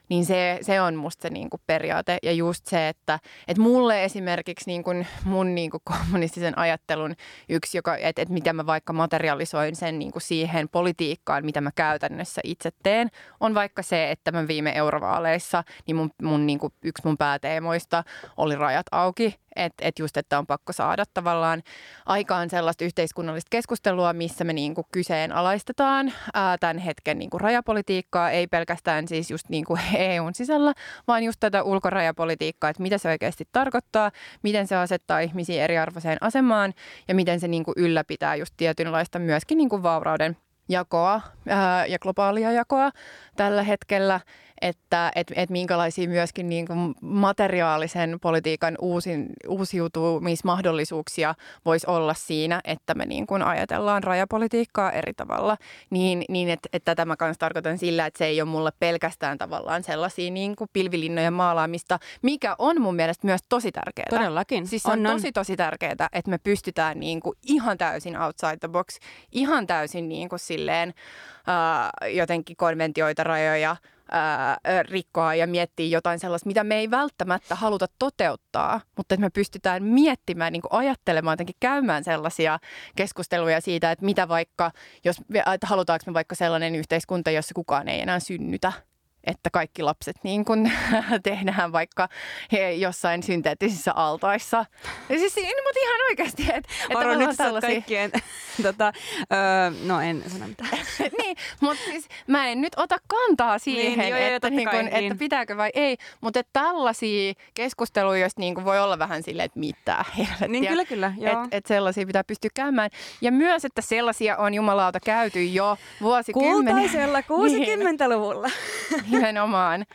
Niin se, se on musta se niin kuin periaate. Ja just se, että, että mulle esimerkiksi niin kuin mun niin kuin kommunistisen ajattelun yksi, joka, että, että mitä mä vaikka materialisoin sen niin kuin siihen politiikkaan, mitä mä käytännössä itse teen, on vaikka se, että mä viime eurovaaleissa, niin mun, mun niin kuin yksi mun pääteemoista oli rajat auki että et just, että on pakko saada tavallaan aikaan sellaista yhteiskunnallista keskustelua, missä me niinku kyseenalaistetaan ää, tämän hetken niinku rajapolitiikkaa, ei pelkästään siis just niinku EUn sisällä, vaan just tätä ulkorajapolitiikkaa, että mitä se oikeasti tarkoittaa, miten se asettaa ihmisiä eriarvoiseen asemaan ja miten se niinku ylläpitää just tietynlaista myöskin niinku vaurauden jakoa ää, ja globaalia jakoa tällä hetkellä että et, et minkälaisia myöskin niin kuin materiaalisen politiikan uusin, uusiutumismahdollisuuksia voisi olla siinä, että me niin kuin ajatellaan rajapolitiikkaa eri tavalla. Niin, niin että et tätä mä kanssa tarkoitan sillä, että se ei ole mulle pelkästään tavallaan sellaisia niin kuin pilvilinnojen maalaamista, mikä on mun mielestä myös tosi tärkeää. Todellakin. Siis se on, on tosi tosi tärkeää, että me pystytään niin kuin ihan täysin outside the box, ihan täysin niin kuin silleen uh, jotenkin konventioita rajoja – ää, rikkoa ja miettiä jotain sellaista, mitä me ei välttämättä haluta toteuttaa, mutta että me pystytään miettimään, niin ajattelemaan, jotenkin käymään sellaisia keskusteluja siitä, että mitä vaikka, jos että halutaanko me vaikka sellainen yhteiskunta, jossa kukaan ei enää synnytä että kaikki lapset niin kuin tehdään vaikka he jossain synteettisissä altaissa. Ja siis, niin, mutta ihan oikeasti. Että, että Varo nyt tällaisia... kaikkien, tota, öö, no en sano mitään. niin, mutta siis mä en nyt ota kantaa siihen, niin, joo, että, niin kuin, niin. että pitääkö vai ei. Mutta että tällaisia keskusteluja, joista niin kuin voi olla vähän silleen, että mitä helvettiä. Niin kyllä, kyllä. Että et sellaisia pitää pystyä käymään. Ja myös, että sellaisia on jumalauta käyty jo vuosikymmeniä. Kultaisella 60-luvulla. Niin. Nimenomaan.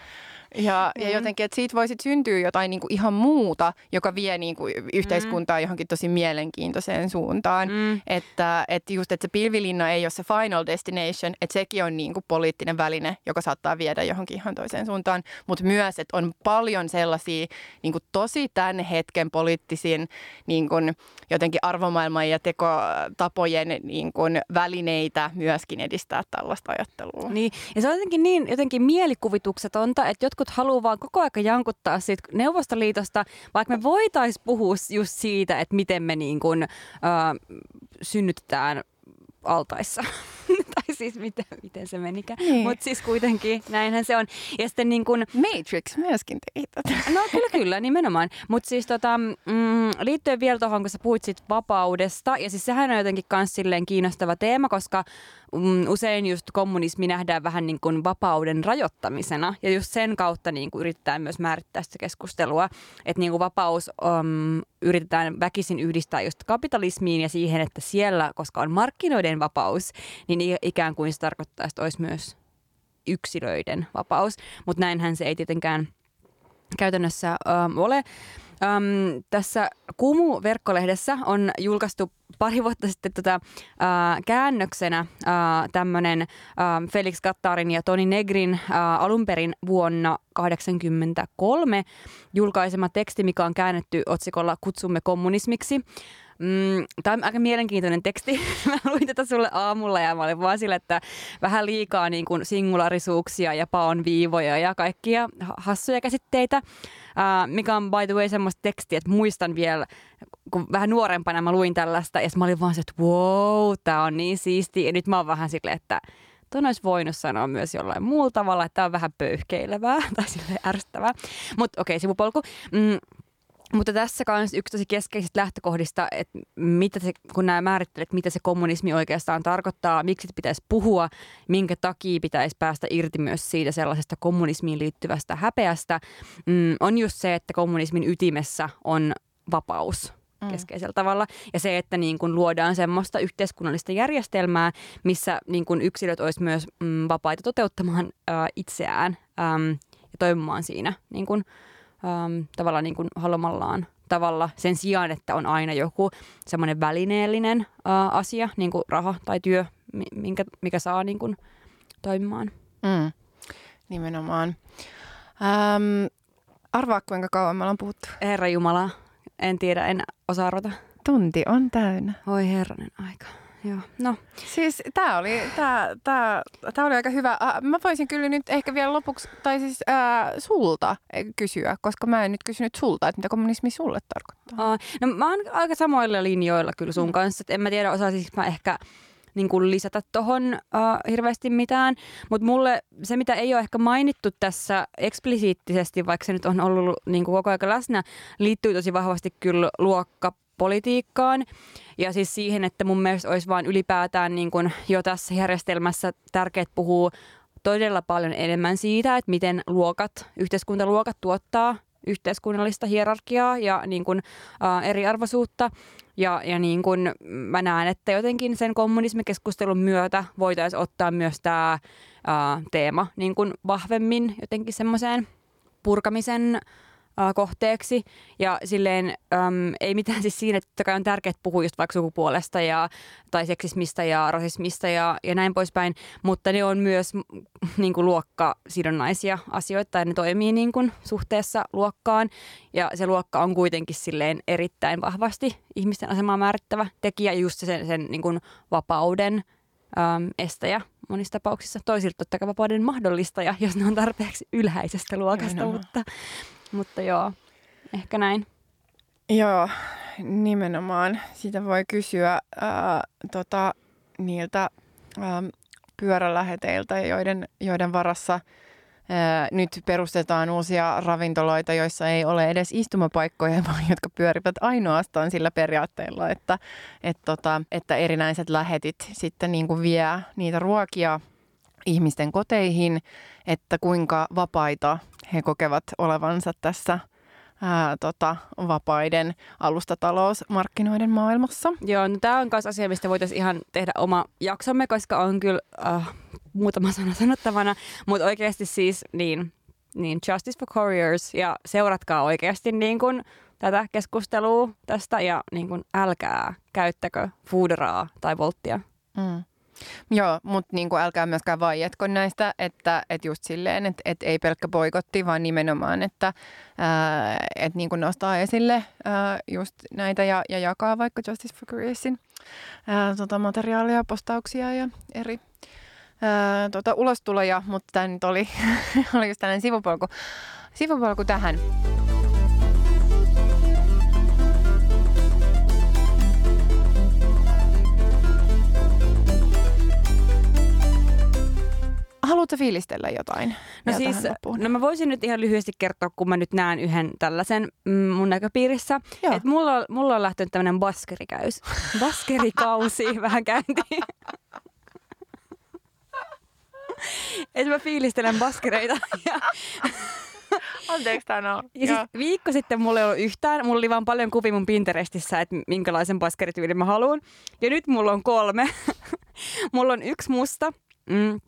Ja, mm. ja jotenkin, että siitä voisi syntyä jotain niin kuin ihan muuta, joka vie niin kuin yhteiskuntaa mm. johonkin tosi mielenkiintoiseen suuntaan. Mm. Että, että just, että se pilvilinna ei ole se final destination, että sekin on niin kuin poliittinen väline, joka saattaa viedä johonkin ihan toiseen suuntaan. Mutta myös, että on paljon sellaisia niin kuin tosi tämän hetken poliittisiin niin kuin jotenkin arvomaailman ja tekotapojen niin kuin välineitä myöskin edistää tällaista ajattelua. Niin, ja se on jotenkin niin jotenkin mielikuvituksetonta, että jotkut jotkut haluaa vaan koko ajan jankuttaa siitä Neuvostoliitosta, vaikka me voitaisiin puhua just siitä, että miten me niin kuin, äh, synnytetään altaissa. tai siis miten, miten se menikään. Niin. Mutta siis kuitenkin näinhän se on. Ja sitten niin kun... Matrix myöskin teki tätä. No kyllä, kyllä, nimenomaan. Mutta siis tota, mm, liittyen vielä tuohon, kun sä puhuit sit vapaudesta, ja siis sehän on jotenkin myös silleen kiinnostava teema, koska mm, usein just kommunismi nähdään vähän niin kuin vapauden rajoittamisena, ja just sen kautta niin kuin yritetään myös määrittää sitä keskustelua, että niin kuin vapaus um, yritetään väkisin yhdistää just kapitalismiin ja siihen, että siellä, koska on markkinoiden vapaus, niin ikään kuin se tarkoittaa, että olisi myös yksilöiden vapaus. Mutta näinhän se ei tietenkään käytännössä ähm, ole. Ähm, tässä Kumu-verkkolehdessä on julkaistu pari vuotta sitten tota, äh, käännöksenä äh, tämmöinen äh, Felix Kattarin ja Toni Negrin äh, alun perin vuonna 1983 julkaisema teksti, mikä on käännetty otsikolla Kutsumme kommunismiksi. Mm, tämä on aika mielenkiintoinen teksti. mä luin tätä sulle aamulla ja mä olin vaan sille, että vähän liikaa niin kuin singularisuuksia ja paon viivoja ja kaikkia hassuja käsitteitä, uh, mikä on by the way semmoista tekstiä, että muistan vielä, kun vähän nuorempana mä luin tällaista ja mä olin vaan se, että wow, tämä on niin siisti. Ja nyt mä oon vähän silleen, että Tuon olisi voinut sanoa myös jollain muulla tavalla, että tämä on vähän pöyhkeilevää tai sille ärsyttävää. Mutta okei, okay, sivupolku. Mm, mutta tässä kanssa yksi tosi keskeisistä lähtökohdista, että mitä se, kun nämä määrittelet, mitä se kommunismi oikeastaan tarkoittaa, miksi pitäisi puhua, minkä takia pitäisi päästä irti myös siitä sellaisesta kommunismiin liittyvästä häpeästä, mm, on just se, että kommunismin ytimessä on vapaus mm. keskeisellä tavalla. Ja se, että niin kun luodaan semmoista yhteiskunnallista järjestelmää, missä niin kun yksilöt olisi myös mm, vapaita toteuttamaan ää, itseään äm, ja toimimaan siinä niin kun, äm, tavallaan niin kun haluamallaan tavalla sen sijaan, että on aina joku semmoinen välineellinen ää, asia, niin kuin raha tai työ, minkä, mikä saa niin kun, toimimaan. Mm. Nimenomaan. Ähm, arvaa, kuinka kauan me ollaan puhuttu? Herra Jumala, en tiedä, en osaa arvata. Tunti on täynnä. Oi herranen aika. Joo, no. Siis tämä oli, tää, tää, tää oli aika hyvä. Mä voisin kyllä nyt ehkä vielä lopuksi, tai siis äh, sulta kysyä, koska mä en nyt kysynyt sulta, että mitä kommunismi sulle tarkoittaa. Uh, no mä oon aika samoilla linjoilla kyllä sun mm. kanssa. Et en mä tiedä, osaisinko mä ehkä niin kuin lisätä tuohon uh, hirveästi mitään. Mutta mulle se, mitä ei ole ehkä mainittu tässä eksplisiittisesti, vaikka se nyt on ollut niin kuin koko ajan läsnä, liittyy tosi vahvasti kyllä luokkapolitiikkaan. Ja siis siihen, että mun mielestä olisi vaan ylipäätään niin kuin jo tässä järjestelmässä tärkeää puhua todella paljon enemmän siitä, että miten luokat, yhteiskuntaluokat tuottaa yhteiskunnallista hierarkiaa ja niin kuin, ä, eriarvoisuutta. Ja, ja niin kuin mä näen, että jotenkin sen kommunismikeskustelun myötä voitaisiin ottaa myös tämä ä, teema niin kuin vahvemmin jotenkin semmoiseen purkamisen äh, kohteeksi. Ja silleen äm, ei mitään siis siinä, että kai on tärkeää puhua just vaikka sukupuolesta ja, tai seksismistä ja rasismista ja, ja näin poispäin, mutta ne on myös niin kuin luokkasidonnaisia asioita ja ne toimii niin kuin suhteessa luokkaan ja se luokka on kuitenkin silleen erittäin vahvasti ihmisten asemaa määrittävä tekijä ja just sen, sen niin kuin vapauden äm, estäjä monissa tapauksissa. Toisilta totta kai vapauden mahdollistaja, jos ne on tarpeeksi ylhäisestä luokasta, mutta, mutta joo, ehkä näin. Joo, nimenomaan. Sitä voi kysyä ää, tota, niiltä ää, pyöräläheteiltä, joiden, joiden varassa ää, nyt perustetaan uusia ravintoloita, joissa ei ole edes istumapaikkoja, vaan jotka pyörivät ainoastaan sillä periaatteella, että, et, tota, että erinäiset lähetit sitten niin kuin vie niitä ruokia ihmisten koteihin, että kuinka vapaita he kokevat olevansa tässä ää, tota, vapaiden alustatalousmarkkinoiden maailmassa. Joo, no tämä on myös asia, mistä voitaisiin ihan tehdä oma jaksomme, koska on kyllä äh, muutama sana sanottavana, mutta oikeasti siis niin, niin Justice for Couriers ja seuratkaa oikeasti niin kuin tätä keskustelua tästä ja niin kuin älkää käyttäkö fooderaa tai volttia. Mm. Joo, mutta niin kuin älkää myöskään vaietko näistä, että, että just silleen, että, että ei pelkkä boikotti, vaan nimenomaan, että, ää, että niin kuin nostaa esille ää, just näitä ja, ja jakaa vaikka Justice for ää, tota materiaalia, postauksia ja eri ää, tota, ulostuloja, mutta tämä nyt oli, oli just tällainen sivupolku, sivupolku tähän. Haluatko fiilistellä jotain? No siis, no mä voisin nyt ihan lyhyesti kertoa, kun mä nyt näen yhden tällaisen mm, mun näköpiirissä. Että mulla, mulla on lähtenyt tämmöinen baskerikäys. Baskerikausi vähän käyntiin. että mä fiilistelen baskereita. Ja Anteeksi tänään. Ja siis viikko sitten mulla ei ollut yhtään. Mulla oli vaan paljon kuvia mun Pinterestissä, että minkälaisen baskerityylin mä haluan. Ja nyt mulla on kolme. mulla on yksi musta. Mm,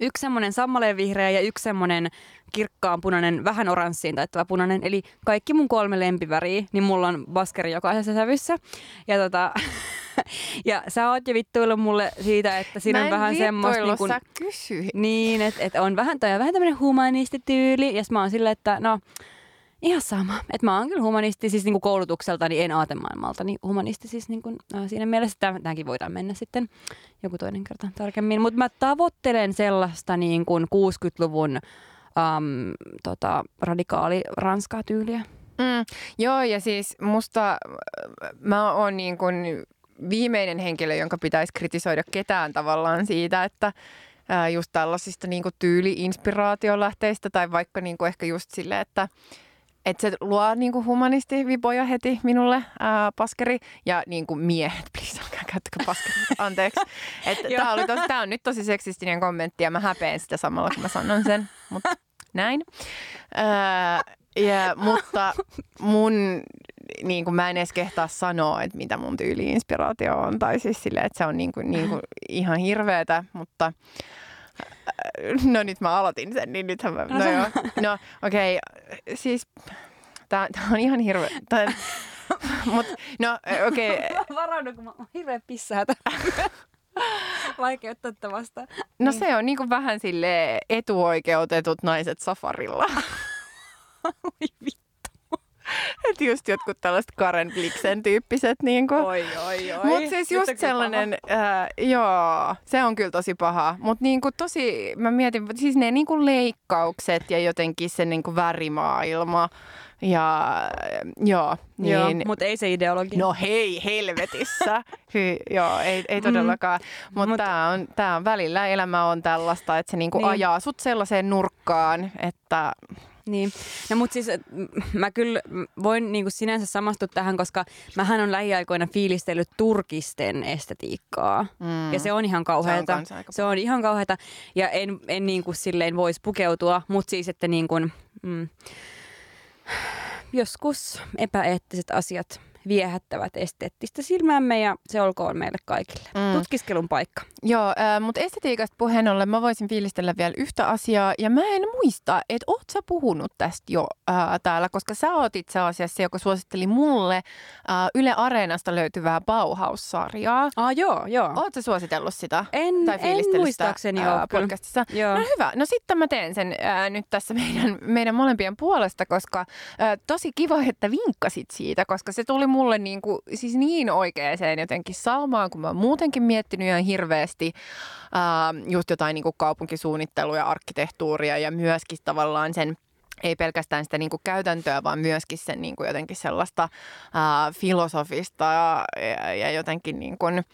yksi semmoinen vihreä ja yksi semmoinen kirkkaan punainen, vähän oranssiin taittava punainen. Eli kaikki mun kolme lempiväriä, niin mulla on baskeri jokaisessa sävyssä. Ja tota, ja sä oot jo vittuillut mulle siitä, että siinä on vähän semmoista... Niin kun, Niin, että et on vähän, toi on vähän tämmöinen humanistityyli. Ja mä oon silleen, että no Ihan sama. Että mä oon kyllä humanisti siis niinku koulutukselta, niin en aatemaailmalta, niin humanisti siis niinku, äh, siinä mielessä tämäkin voidaan mennä sitten joku toinen kerta tarkemmin. Mutta mä tavoittelen sellaista niin kuin 60-luvun äm, tota, radikaali ranskaa tyyliä. Mm, joo, ja siis musta mä oon niin kuin viimeinen henkilö, jonka pitäisi kritisoida ketään tavallaan siitä, että ää, just tällaisista niin tyyli-inspiraatiolähteistä tai vaikka niin kuin ehkä just sille, että että se luo niinku humanistivipoja heti minulle, ää, paskeri. Ja niinku miehet, please älkää käyttäkö paskeri, anteeksi. Tämä oli tosi, tää on nyt tosi seksistinen kommentti ja mä häpeän sitä samalla, kun mä sanon sen. Mutta näin. Ää, ja, mutta mun, niin kuin mä en edes kehtaa sanoa, että mitä mun tyyli-inspiraatio on. Tai siis sille, että se on niin kuin, niin kuin ihan hirveetä, mutta no nyt mä aloitin sen, niin nythän mä, no, no joo, no okei, okay. siis tää, tää on ihan hirveä, tää, mut, no okei. Okay. Varaudu, kun mä oon hirveä pissäätä. Vaikea ottaa vastaan. No niin. se on niin kuin vähän sille etuoikeutetut naiset safarilla. Oi. Että just jotkut tällaiset Karen Bliksen tyyppiset. Niin kuin. Oi, oi, oi. Mutta siis just Nyt sellainen, äh, joo, se on kyllä tosi paha. Mutta niin kuin tosi, mä mietin, siis ne niin kuin leikkaukset ja jotenkin se niin kuin värimaailma. Ja joo, niin... Joo, mutta ei se ideologia. No hei, helvetissä. Hy, joo, ei, ei todellakaan. Mm, mutta Mut... tämä on, tää on välillä elämä on tällaista, että se niinku niin. ajaa sut sellaiseen nurkkaan, että niin, no mutta siis mä kyllä voin niinku sinänsä samastua tähän, koska mähän on lähiaikoina fiilistellyt turkisten estetiikkaa. Mm. Ja se on ihan kauheata. Se on, se on ihan kauheata. Ja en, en niinku silleen voisi pukeutua, mutta siis että niinku, mm, joskus epäeettiset asiat viehättävät esteettistä silmäämme ja se olkoon meille kaikille. Mm. Tutkiskelun paikka. Joo, äh, mutta estetiikasta puheen ollen mä voisin fiilistellä vielä yhtä asiaa ja mä en muista, että oot sä puhunut tästä jo äh, täällä, koska sä oot itse asiassa joka suositteli mulle äh, Yle Areenasta löytyvää Bauhaus-sarjaa. Ah, joo, joo. Oot sä suositellut sitä? En, tai en muistaakseni äh, podcastissa? Joo. No hyvä. No sitten mä teen sen äh, nyt tässä meidän, meidän molempien puolesta, koska äh, tosi kiva, että vinkkasit siitä, koska se tuli mulle niin kuin, siis niin oikeeseen jotenkin salmaan, kun mä oon muutenkin miettinyt ihan hirveästi ää, just jotain niin kuin kaupunkisuunnittelua ja arkkitehtuuria ja myöskin tavallaan sen ei pelkästään sitä niin kuin käytäntöä, vaan myöskin sen niin kuin jotenkin sellaista ää, filosofista ja, ja jotenkin niin kuin,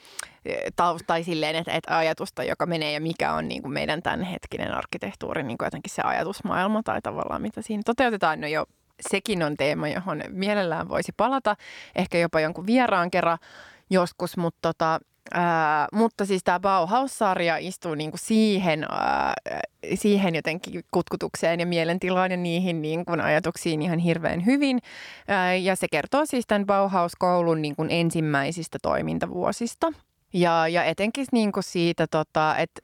tai silleen, että, että ajatusta, joka menee ja mikä on niin kuin meidän tämänhetkinen arkkitehtuuri, niin kuin jotenkin se ajatusmaailma tai tavallaan mitä siinä toteutetaan. No jo sekin on teema, johon mielellään voisi palata, ehkä jopa jonkun vieraan kerran joskus, mutta tota, Ää, mutta siis tämä Bauhaus-sarja istuu niinku siihen, ää, siihen jotenkin kutkutukseen ja mielentilaan ja niihin niinku ajatuksiin ihan hirveän hyvin. Ää, ja se kertoo siis tämän Bauhaus-koulun niinku ensimmäisistä toimintavuosista. Ja, ja etenkin niin kuin siitä, tota, että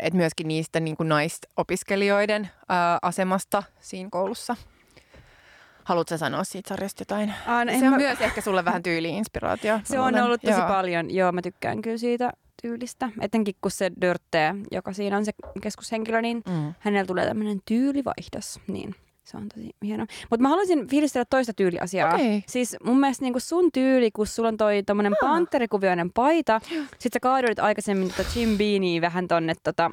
et myöskin niistä niin kuin naisopiskelijoiden ää, asemasta siinä koulussa. Haluatko sanoa siitä sarjasta jotain? Aan, se on mä... myös ehkä sulle vähän tyyli-inspiraatio. Se on ollut tosi joo. paljon. Joo, mä tykkään kyllä siitä tyylistä. Etenkin kun se Dörtte, joka siinä on se keskushenkilö, niin mm. hänellä tulee tämmöinen tyylivaihdos. Niin se on tosi hieno. Mutta mä haluaisin fiilistellä toista tyyliasiaa. Okay. Siis mun mielestä niinku sun tyyli, kun sulla on toi tommonen ah. panterikuvioinen paita, sit sä kaaduit aikaisemmin tota Jim Beanie vähän tonne, tota,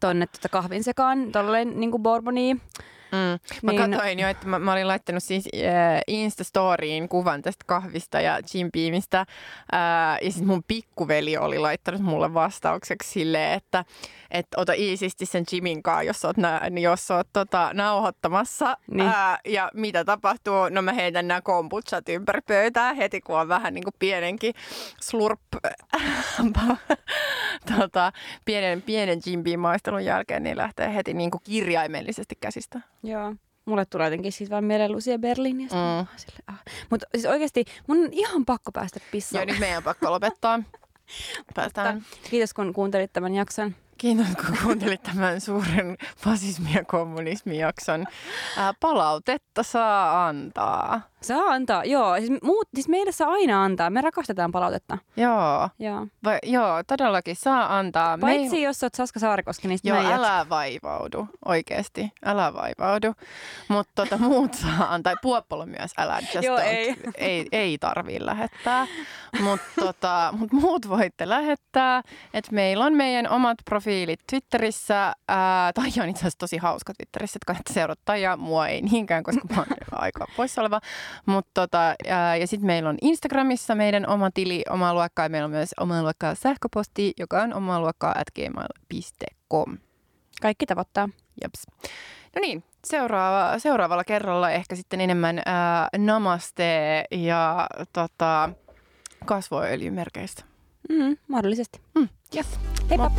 tonne tota kahvin sekaan, tolleen niinku bourbonia. Mm. Mä niin... katsoin jo, että mä, mä olin laittanut siis äh, Insta-storiin kuvan tästä kahvista ja Jim Beamista. Äh, ja sitten mun pikkuveli oli laittanut mulle vastaukseksi silleen, että et ota iisisti sen Jimin kanssa, jos oot, nä, jos oot tota, nauhoittamassa. Niin. Ää, ja mitä tapahtuu? No mä heitän nämä kombuchat ympäri pöytää heti, kun on vähän niin kuin pienenkin slurp tota, pienen, pienen Jim Beam maistelun jälkeen, niin lähtee heti niin kuin kirjaimellisesti käsistä. Joo. Mulle tulee jotenkin siis vaan mieleen Lucia Berlin. Mm. ah. Mutta siis oikeasti mun on ihan pakko päästä pissaan. Joo, nyt meidän on pakko lopettaa. Päästään. Kiitos kun kuuntelit tämän jakson. Kiitos, kun kuuntelit tämän suuren fasismi- ja kommunismijakson. Palautetta saa antaa. Saa antaa, joo. Siis, muut, siis meille saa aina antaa. Me rakastetaan palautetta. Joo. Joo, Va, joo todellakin saa antaa. Paitsi Me... jos olet Saska Saarikoski, niin Joo, älä vaivaudu. Oikeasti, älä vaivaudu. Mutta tota, muut saa antaa. Puoppolo myös, älä. Just joo, ei. ei. Ei tarvii lähettää. Mutta tota, mut muut voitte lähettää. Et meillä on meidän omat profiilit Twitterissä. Ää, tai on itse asiassa tosi hauska Twitterissä, että kannattaa seurata. Ja mua ei niinkään, koska mä oon aika poissa oleva. Mut tota, ja, ja sitten meillä on Instagramissa meidän oma tili, oma luokkaa. Meillä on myös oma luokkaa sähköposti, joka on oma luokkaa at gmail.com. Kaikki tavoittaa. Jeps. No niin, seuraava, seuraavalla kerralla ehkä sitten enemmän ää, namaste ja tota, kasvoöljymerkeistä. Mm, mahdollisesti. Mm. Yes. Heippa.